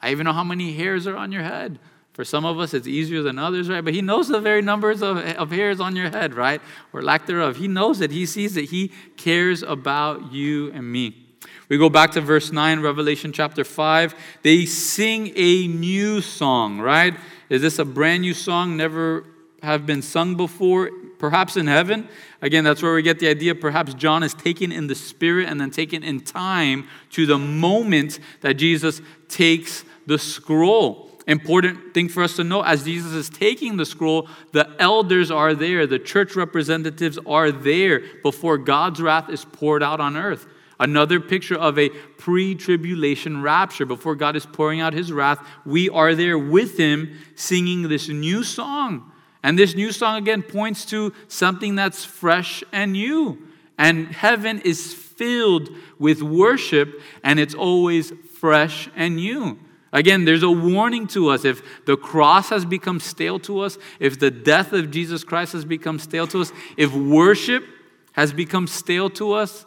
I even know how many hairs are on your head. For some of us, it's easier than others, right? But he knows the very numbers of, of hairs on your head, right? Or lack thereof. He knows it. He sees it. He cares about you and me. We go back to verse 9, Revelation chapter 5. They sing a new song, right? Is this a brand new song, never have been sung before? Perhaps in heaven. Again, that's where we get the idea. Perhaps John is taken in the spirit and then taken in time to the moment that Jesus takes the scroll. Important thing for us to know as Jesus is taking the scroll, the elders are there, the church representatives are there before God's wrath is poured out on earth. Another picture of a pre tribulation rapture. Before God is pouring out his wrath, we are there with him singing this new song. And this new song again points to something that's fresh and new. And heaven is filled with worship, and it's always fresh and new. Again, there's a warning to us. If the cross has become stale to us, if the death of Jesus Christ has become stale to us, if worship has become stale to us,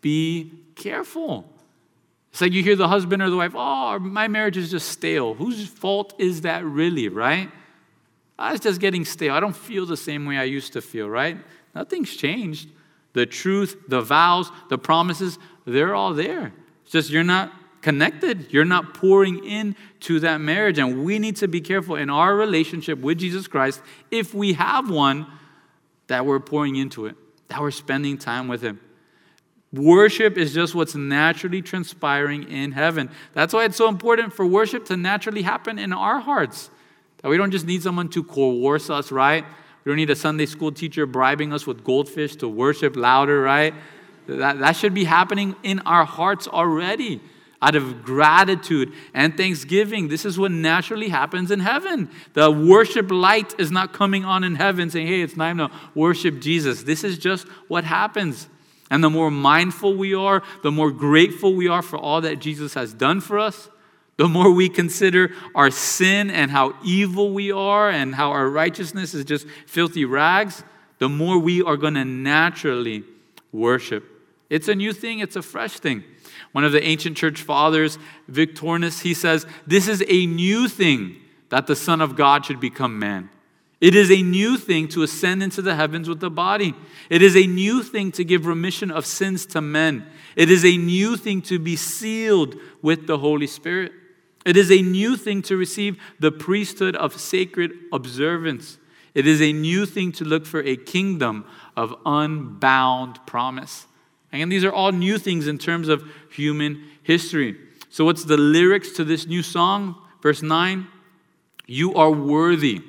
be careful. It's like you hear the husband or the wife, oh, my marriage is just stale. Whose fault is that really, right? Oh, it's just getting stale. I don't feel the same way I used to feel, right? Nothing's changed. The truth, the vows, the promises, they're all there. It's just you're not connected. You're not pouring into that marriage. And we need to be careful in our relationship with Jesus Christ, if we have one, that we're pouring into it, that we're spending time with Him. Worship is just what's naturally transpiring in heaven. That's why it's so important for worship to naturally happen in our hearts. That we don't just need someone to coerce us, right? We don't need a Sunday school teacher bribing us with goldfish to worship louder, right? That, that should be happening in our hearts already. Out of gratitude and thanksgiving. This is what naturally happens in heaven. The worship light is not coming on in heaven saying, hey, it's time to worship Jesus. This is just what happens. And the more mindful we are, the more grateful we are for all that Jesus has done for us, the more we consider our sin and how evil we are and how our righteousness is just filthy rags, the more we are going to naturally worship. It's a new thing, it's a fresh thing. One of the ancient church fathers, Victorinus, he says, This is a new thing that the Son of God should become man. It is a new thing to ascend into the heavens with the body. It is a new thing to give remission of sins to men. It is a new thing to be sealed with the Holy Spirit. It is a new thing to receive the priesthood of sacred observance. It is a new thing to look for a kingdom of unbound promise. Again, these are all new things in terms of human history. So, what's the lyrics to this new song? Verse 9 You are worthy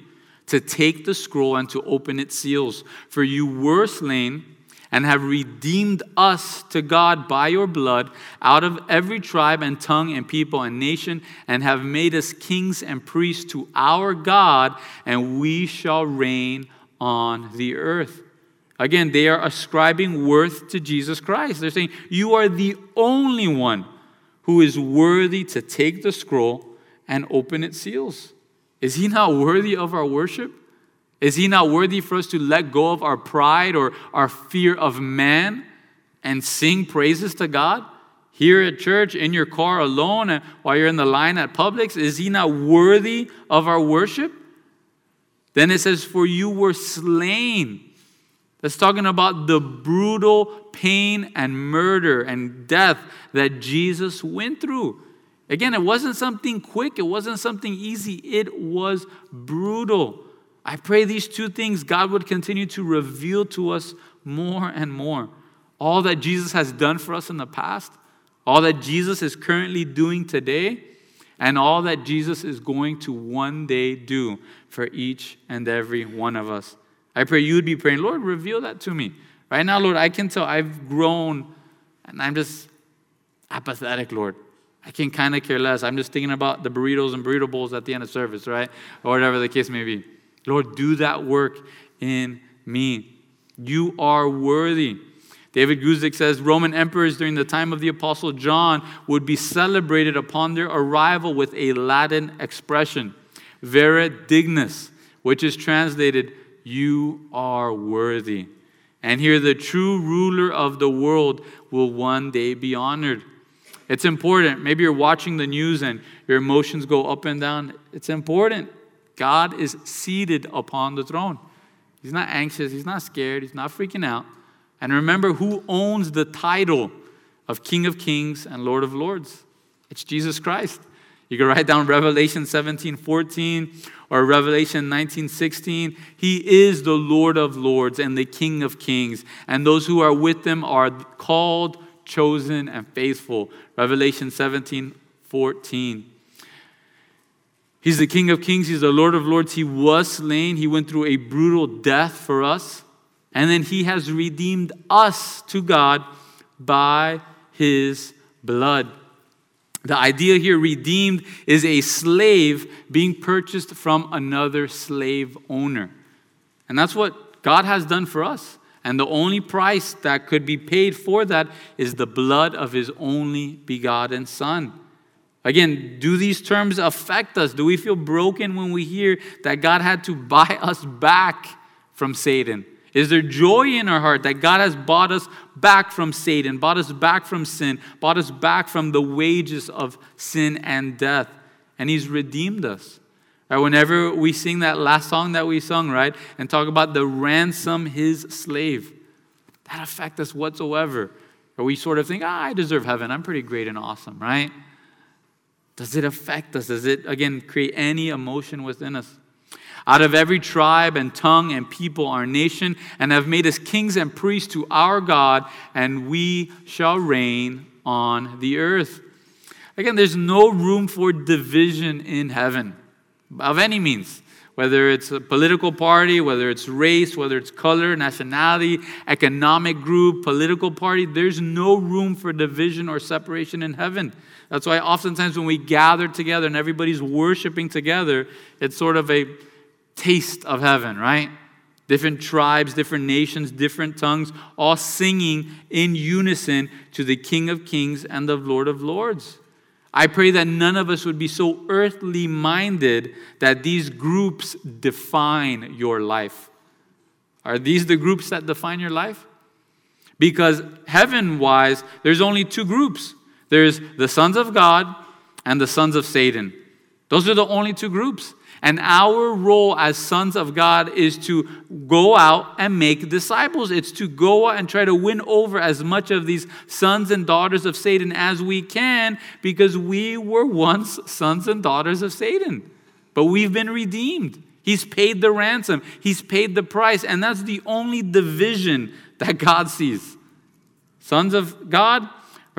to take the scroll and to open its seals, for you were slain and have redeemed us to God by your blood out of every tribe and tongue and people and nation, and have made us kings and priests to our God, and we shall reign on the earth. Again, they are ascribing worth to Jesus Christ. They're saying, You are the only one who is worthy to take the scroll and open its seals. Is he not worthy of our worship? Is he not worthy for us to let go of our pride or our fear of man and sing praises to God? Here at church, in your car alone, and while you're in the line at Publix, is he not worthy of our worship? Then it says, For you were slain. That's talking about the brutal pain and murder and death that Jesus went through. Again, it wasn't something quick, it wasn't something easy, it was brutal. I pray these two things God would continue to reveal to us more and more. All that Jesus has done for us in the past, all that Jesus is currently doing today, and all that Jesus is going to one day do for each and every one of us. I pray you would be praying, Lord, reveal that to me. Right now, Lord, I can tell I've grown and I'm just apathetic, Lord. I can kind of care less. I'm just thinking about the burritos and burrito bowls at the end of service, right? Or whatever the case may be. Lord, do that work in me. You are worthy. David Guzik says Roman emperors during the time of the Apostle John would be celebrated upon their arrival with a Latin expression, vere dignus, which is translated, You are worthy. And here, the true ruler of the world will one day be honored. It's important. Maybe you're watching the news and your emotions go up and down. It's important. God is seated upon the throne. He's not anxious, he's not scared, he's not freaking out. And remember who owns the title of King of Kings and Lord of Lords? It's Jesus Christ. You can write down Revelation 17 14 or Revelation 19 16. He is the Lord of Lords and the King of Kings, and those who are with him are called, chosen, and faithful. Revelation 17 14. He's the King of Kings, He's the Lord of Lords. He was slain, He went through a brutal death for us, and then He has redeemed us to God by His blood. The idea here, redeemed, is a slave being purchased from another slave owner. And that's what God has done for us. And the only price that could be paid for that is the blood of His only begotten Son. Again, do these terms affect us? Do we feel broken when we hear that God had to buy us back from Satan? Is there joy in our heart that God has bought us back from Satan, bought us back from sin, bought us back from the wages of sin and death, and He's redeemed us? Right, whenever we sing that last song that we sung, right, and talk about the ransom his slave, that affect us whatsoever. Or we sort of think, ah, I deserve heaven. I'm pretty great and awesome, right? Does it affect us? Does it, again, create any emotion within us? Out of every tribe and tongue and people, our nation, and have made us kings and priests to our God, and we shall reign on the earth. Again, there's no room for division in heaven of any means whether it's a political party, whether it's race, whether it's color, nationality, economic group, political party, there's no room for division or separation in heaven. That's why oftentimes when we gather together and everybody's worshiping together, it's sort of a taste of heaven, right? Different tribes, different nations, different tongues, all singing in unison to the King of Kings and the Lord of Lords. I pray that none of us would be so earthly minded that these groups define your life. Are these the groups that define your life? Because heaven wise, there's only two groups there's the sons of God and the sons of Satan. Those are the only two groups. And our role as sons of God is to go out and make disciples. It's to go out and try to win over as much of these sons and daughters of Satan as we can because we were once sons and daughters of Satan. But we've been redeemed. He's paid the ransom, He's paid the price. And that's the only division that God sees sons of God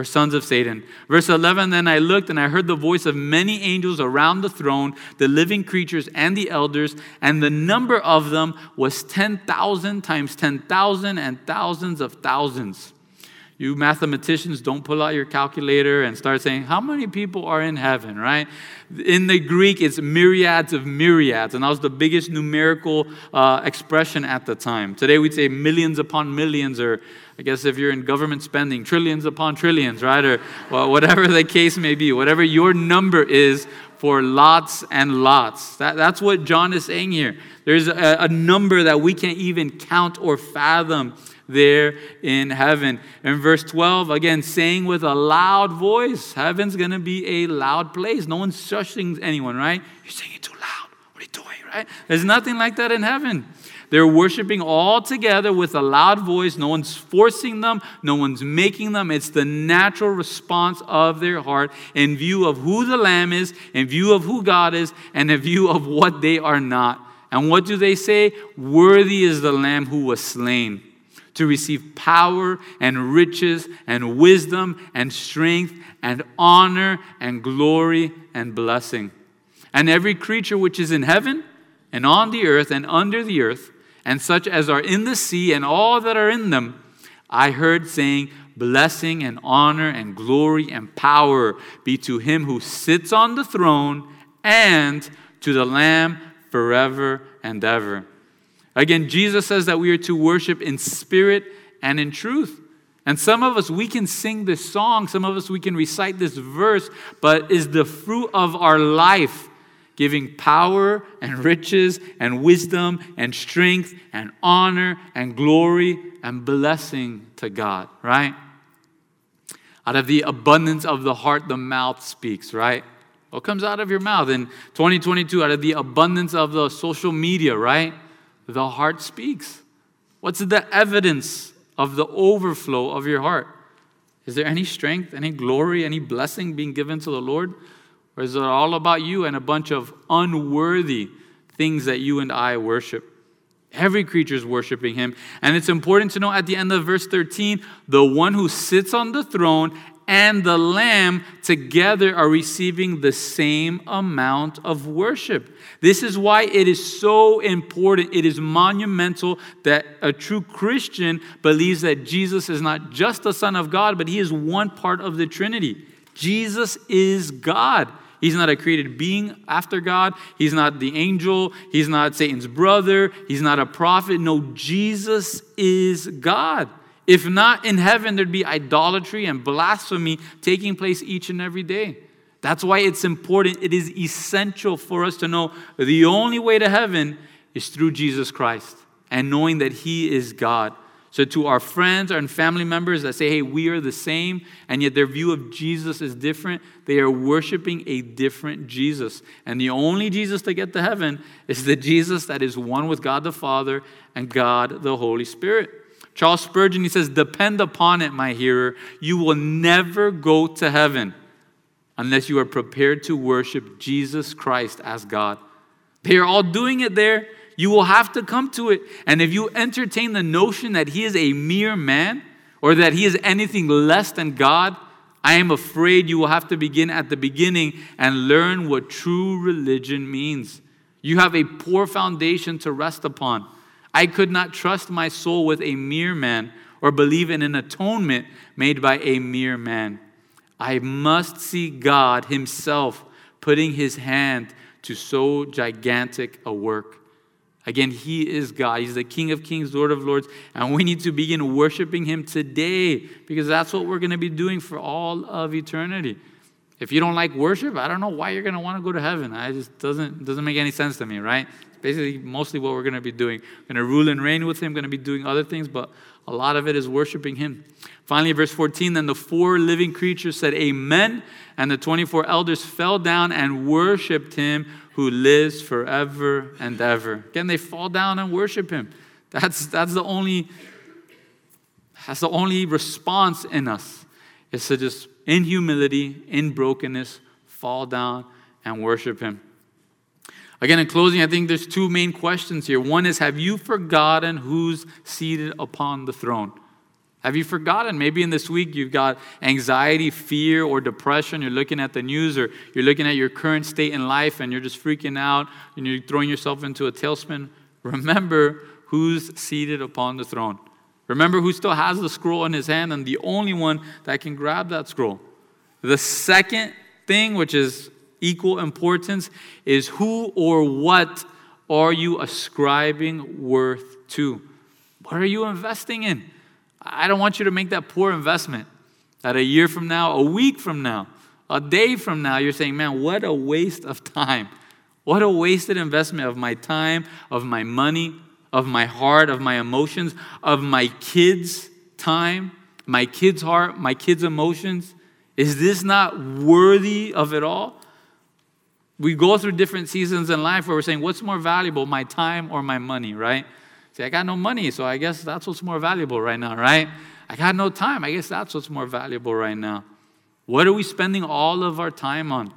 or sons of Satan. Verse 11 Then I looked and I heard the voice of many angels around the throne, the living creatures and the elders, and the number of them was 10,000 times 10,000 and thousands of thousands. You mathematicians don't pull out your calculator and start saying, How many people are in heaven, right? In the Greek, it's myriads of myriads, and that was the biggest numerical uh, expression at the time. Today, we'd say millions upon millions, or I guess if you're in government spending, trillions upon trillions, right? Or well, whatever the case may be, whatever your number is for lots and lots. That, that's what John is saying here. There's a, a number that we can't even count or fathom there in heaven. In verse 12, again, saying with a loud voice, heaven's going to be a loud place. No one's shushing anyone, right? You're singing too loud. What are you doing, right? There's nothing like that in heaven. They're worshiping all together with a loud voice. No one's forcing them, no one's making them. It's the natural response of their heart in view of who the Lamb is, in view of who God is, and in view of what they are not. And what do they say? Worthy is the Lamb who was slain to receive power and riches and wisdom and strength and honor and glory and blessing. And every creature which is in heaven and on the earth and under the earth, and such as are in the sea and all that are in them, I heard saying, Blessing and honor and glory and power be to him who sits on the throne and to the Lamb forever and ever. Again, Jesus says that we are to worship in spirit and in truth. And some of us, we can sing this song, some of us, we can recite this verse, but is the fruit of our life giving power and riches and wisdom and strength and honor and glory and blessing to God, right? Out of the abundance of the heart, the mouth speaks, right? What comes out of your mouth? In 2022, out of the abundance of the social media, right? The heart speaks. What's the evidence of the overflow of your heart? Is there any strength, any glory, any blessing being given to the Lord? Or is it all about you and a bunch of unworthy things that you and I worship? Every creature is worshiping him. And it's important to know at the end of verse 13 the one who sits on the throne and the Lamb together are receiving the same amount of worship. This is why it is so important, it is monumental that a true Christian believes that Jesus is not just the Son of God, but he is one part of the Trinity. Jesus is God. He's not a created being after God. He's not the angel. He's not Satan's brother. He's not a prophet. No, Jesus is God. If not in heaven, there'd be idolatry and blasphemy taking place each and every day. That's why it's important. It is essential for us to know the only way to heaven is through Jesus Christ and knowing that He is God. So, to our friends and family members that say, hey, we are the same, and yet their view of Jesus is different, they are worshiping a different Jesus. And the only Jesus to get to heaven is the Jesus that is one with God the Father and God the Holy Spirit. Charles Spurgeon, he says, Depend upon it, my hearer, you will never go to heaven unless you are prepared to worship Jesus Christ as God. They are all doing it there. You will have to come to it. And if you entertain the notion that he is a mere man or that he is anything less than God, I am afraid you will have to begin at the beginning and learn what true religion means. You have a poor foundation to rest upon. I could not trust my soul with a mere man or believe in an atonement made by a mere man. I must see God Himself putting His hand to so gigantic a work. Again, He is God. He's the King of Kings, Lord of Lords, and we need to begin worshiping Him today because that's what we're going to be doing for all of eternity. If you don't like worship, I don't know why you're going to want to go to heaven. It just doesn't doesn't make any sense to me, right? Basically mostly what we're going to be doing. We're going to rule and reign with Him. Going to be doing other things, but a lot of it is worshiping Him. Finally, verse 14 then the four living creatures said, Amen. And the 24 elders fell down and worshiped him who lives forever and ever. Again, they fall down and worship him. That's, that's, the only, that's the only response in us, is to just, in humility, in brokenness, fall down and worship him. Again, in closing, I think there's two main questions here. One is Have you forgotten who's seated upon the throne? Have you forgotten? Maybe in this week you've got anxiety, fear, or depression. You're looking at the news or you're looking at your current state in life and you're just freaking out and you're throwing yourself into a tailspin. Remember who's seated upon the throne. Remember who still has the scroll in his hand and the only one that can grab that scroll. The second thing, which is equal importance is who or what are you ascribing worth to? What are you investing in? I don't want you to make that poor investment. That a year from now, a week from now, a day from now, you're saying, man, what a waste of time. What a wasted investment of my time, of my money, of my heart, of my emotions, of my kids' time, my kids' heart, my kids' emotions. Is this not worthy of it all? We go through different seasons in life where we're saying, what's more valuable, my time or my money, right? See, I got no money, so I guess that's what's more valuable right now, right? I got no time, I guess that's what's more valuable right now. What are we spending all of our time on?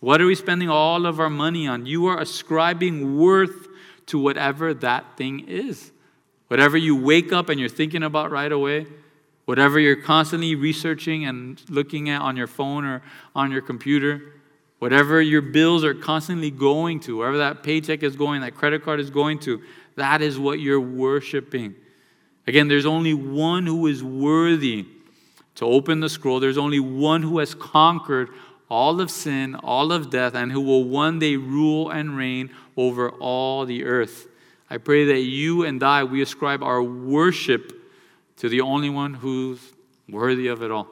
What are we spending all of our money on? You are ascribing worth to whatever that thing is. Whatever you wake up and you're thinking about right away, whatever you're constantly researching and looking at on your phone or on your computer, Whatever your bills are constantly going to, wherever that paycheck is going, that credit card is going to, that is what you're worshiping. Again, there's only one who is worthy to open the scroll. There's only one who has conquered all of sin, all of death, and who will one day rule and reign over all the earth. I pray that you and I, we ascribe our worship to the only one who's worthy of it all.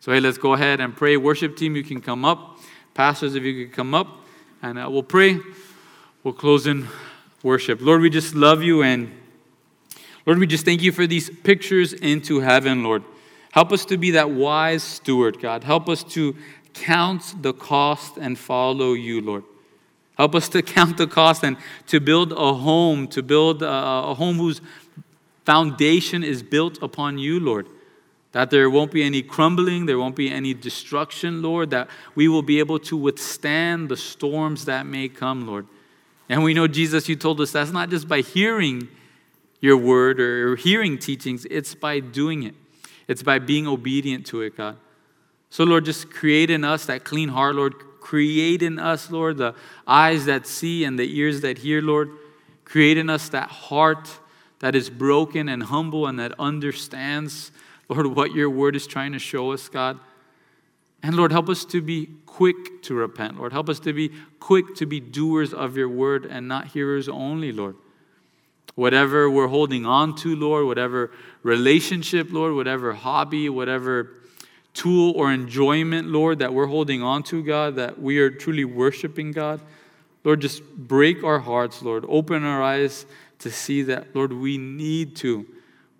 So, hey, let's go ahead and pray. Worship team, you can come up. Pastors, if you could come up and uh, we'll pray. We'll close in worship. Lord, we just love you and Lord, we just thank you for these pictures into heaven, Lord. Help us to be that wise steward, God. Help us to count the cost and follow you, Lord. Help us to count the cost and to build a home, to build a, a home whose foundation is built upon you, Lord. That there won't be any crumbling, there won't be any destruction, Lord, that we will be able to withstand the storms that may come, Lord. And we know, Jesus, you told us that's not just by hearing your word or hearing teachings, it's by doing it. It's by being obedient to it, God. So, Lord, just create in us that clean heart, Lord. Create in us, Lord, the eyes that see and the ears that hear, Lord. Create in us that heart that is broken and humble and that understands Lord, what your word is trying to show us, God. And Lord, help us to be quick to repent. Lord, help us to be quick to be doers of your word and not hearers only, Lord. Whatever we're holding on to, Lord, whatever relationship, Lord, whatever hobby, whatever tool or enjoyment, Lord, that we're holding on to, God, that we are truly worshiping, God. Lord, just break our hearts, Lord. Open our eyes to see that, Lord, we need to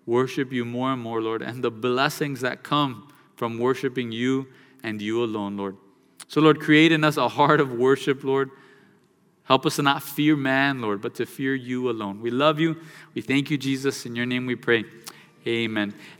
worship you more and more, Lord, and the blessings that come from worshiping you and you alone, Lord. So, Lord, create in us a heart of worship, Lord. Help us to not fear man, Lord, but to fear you alone. We love you. We thank you, Jesus. In your name we pray. Amen.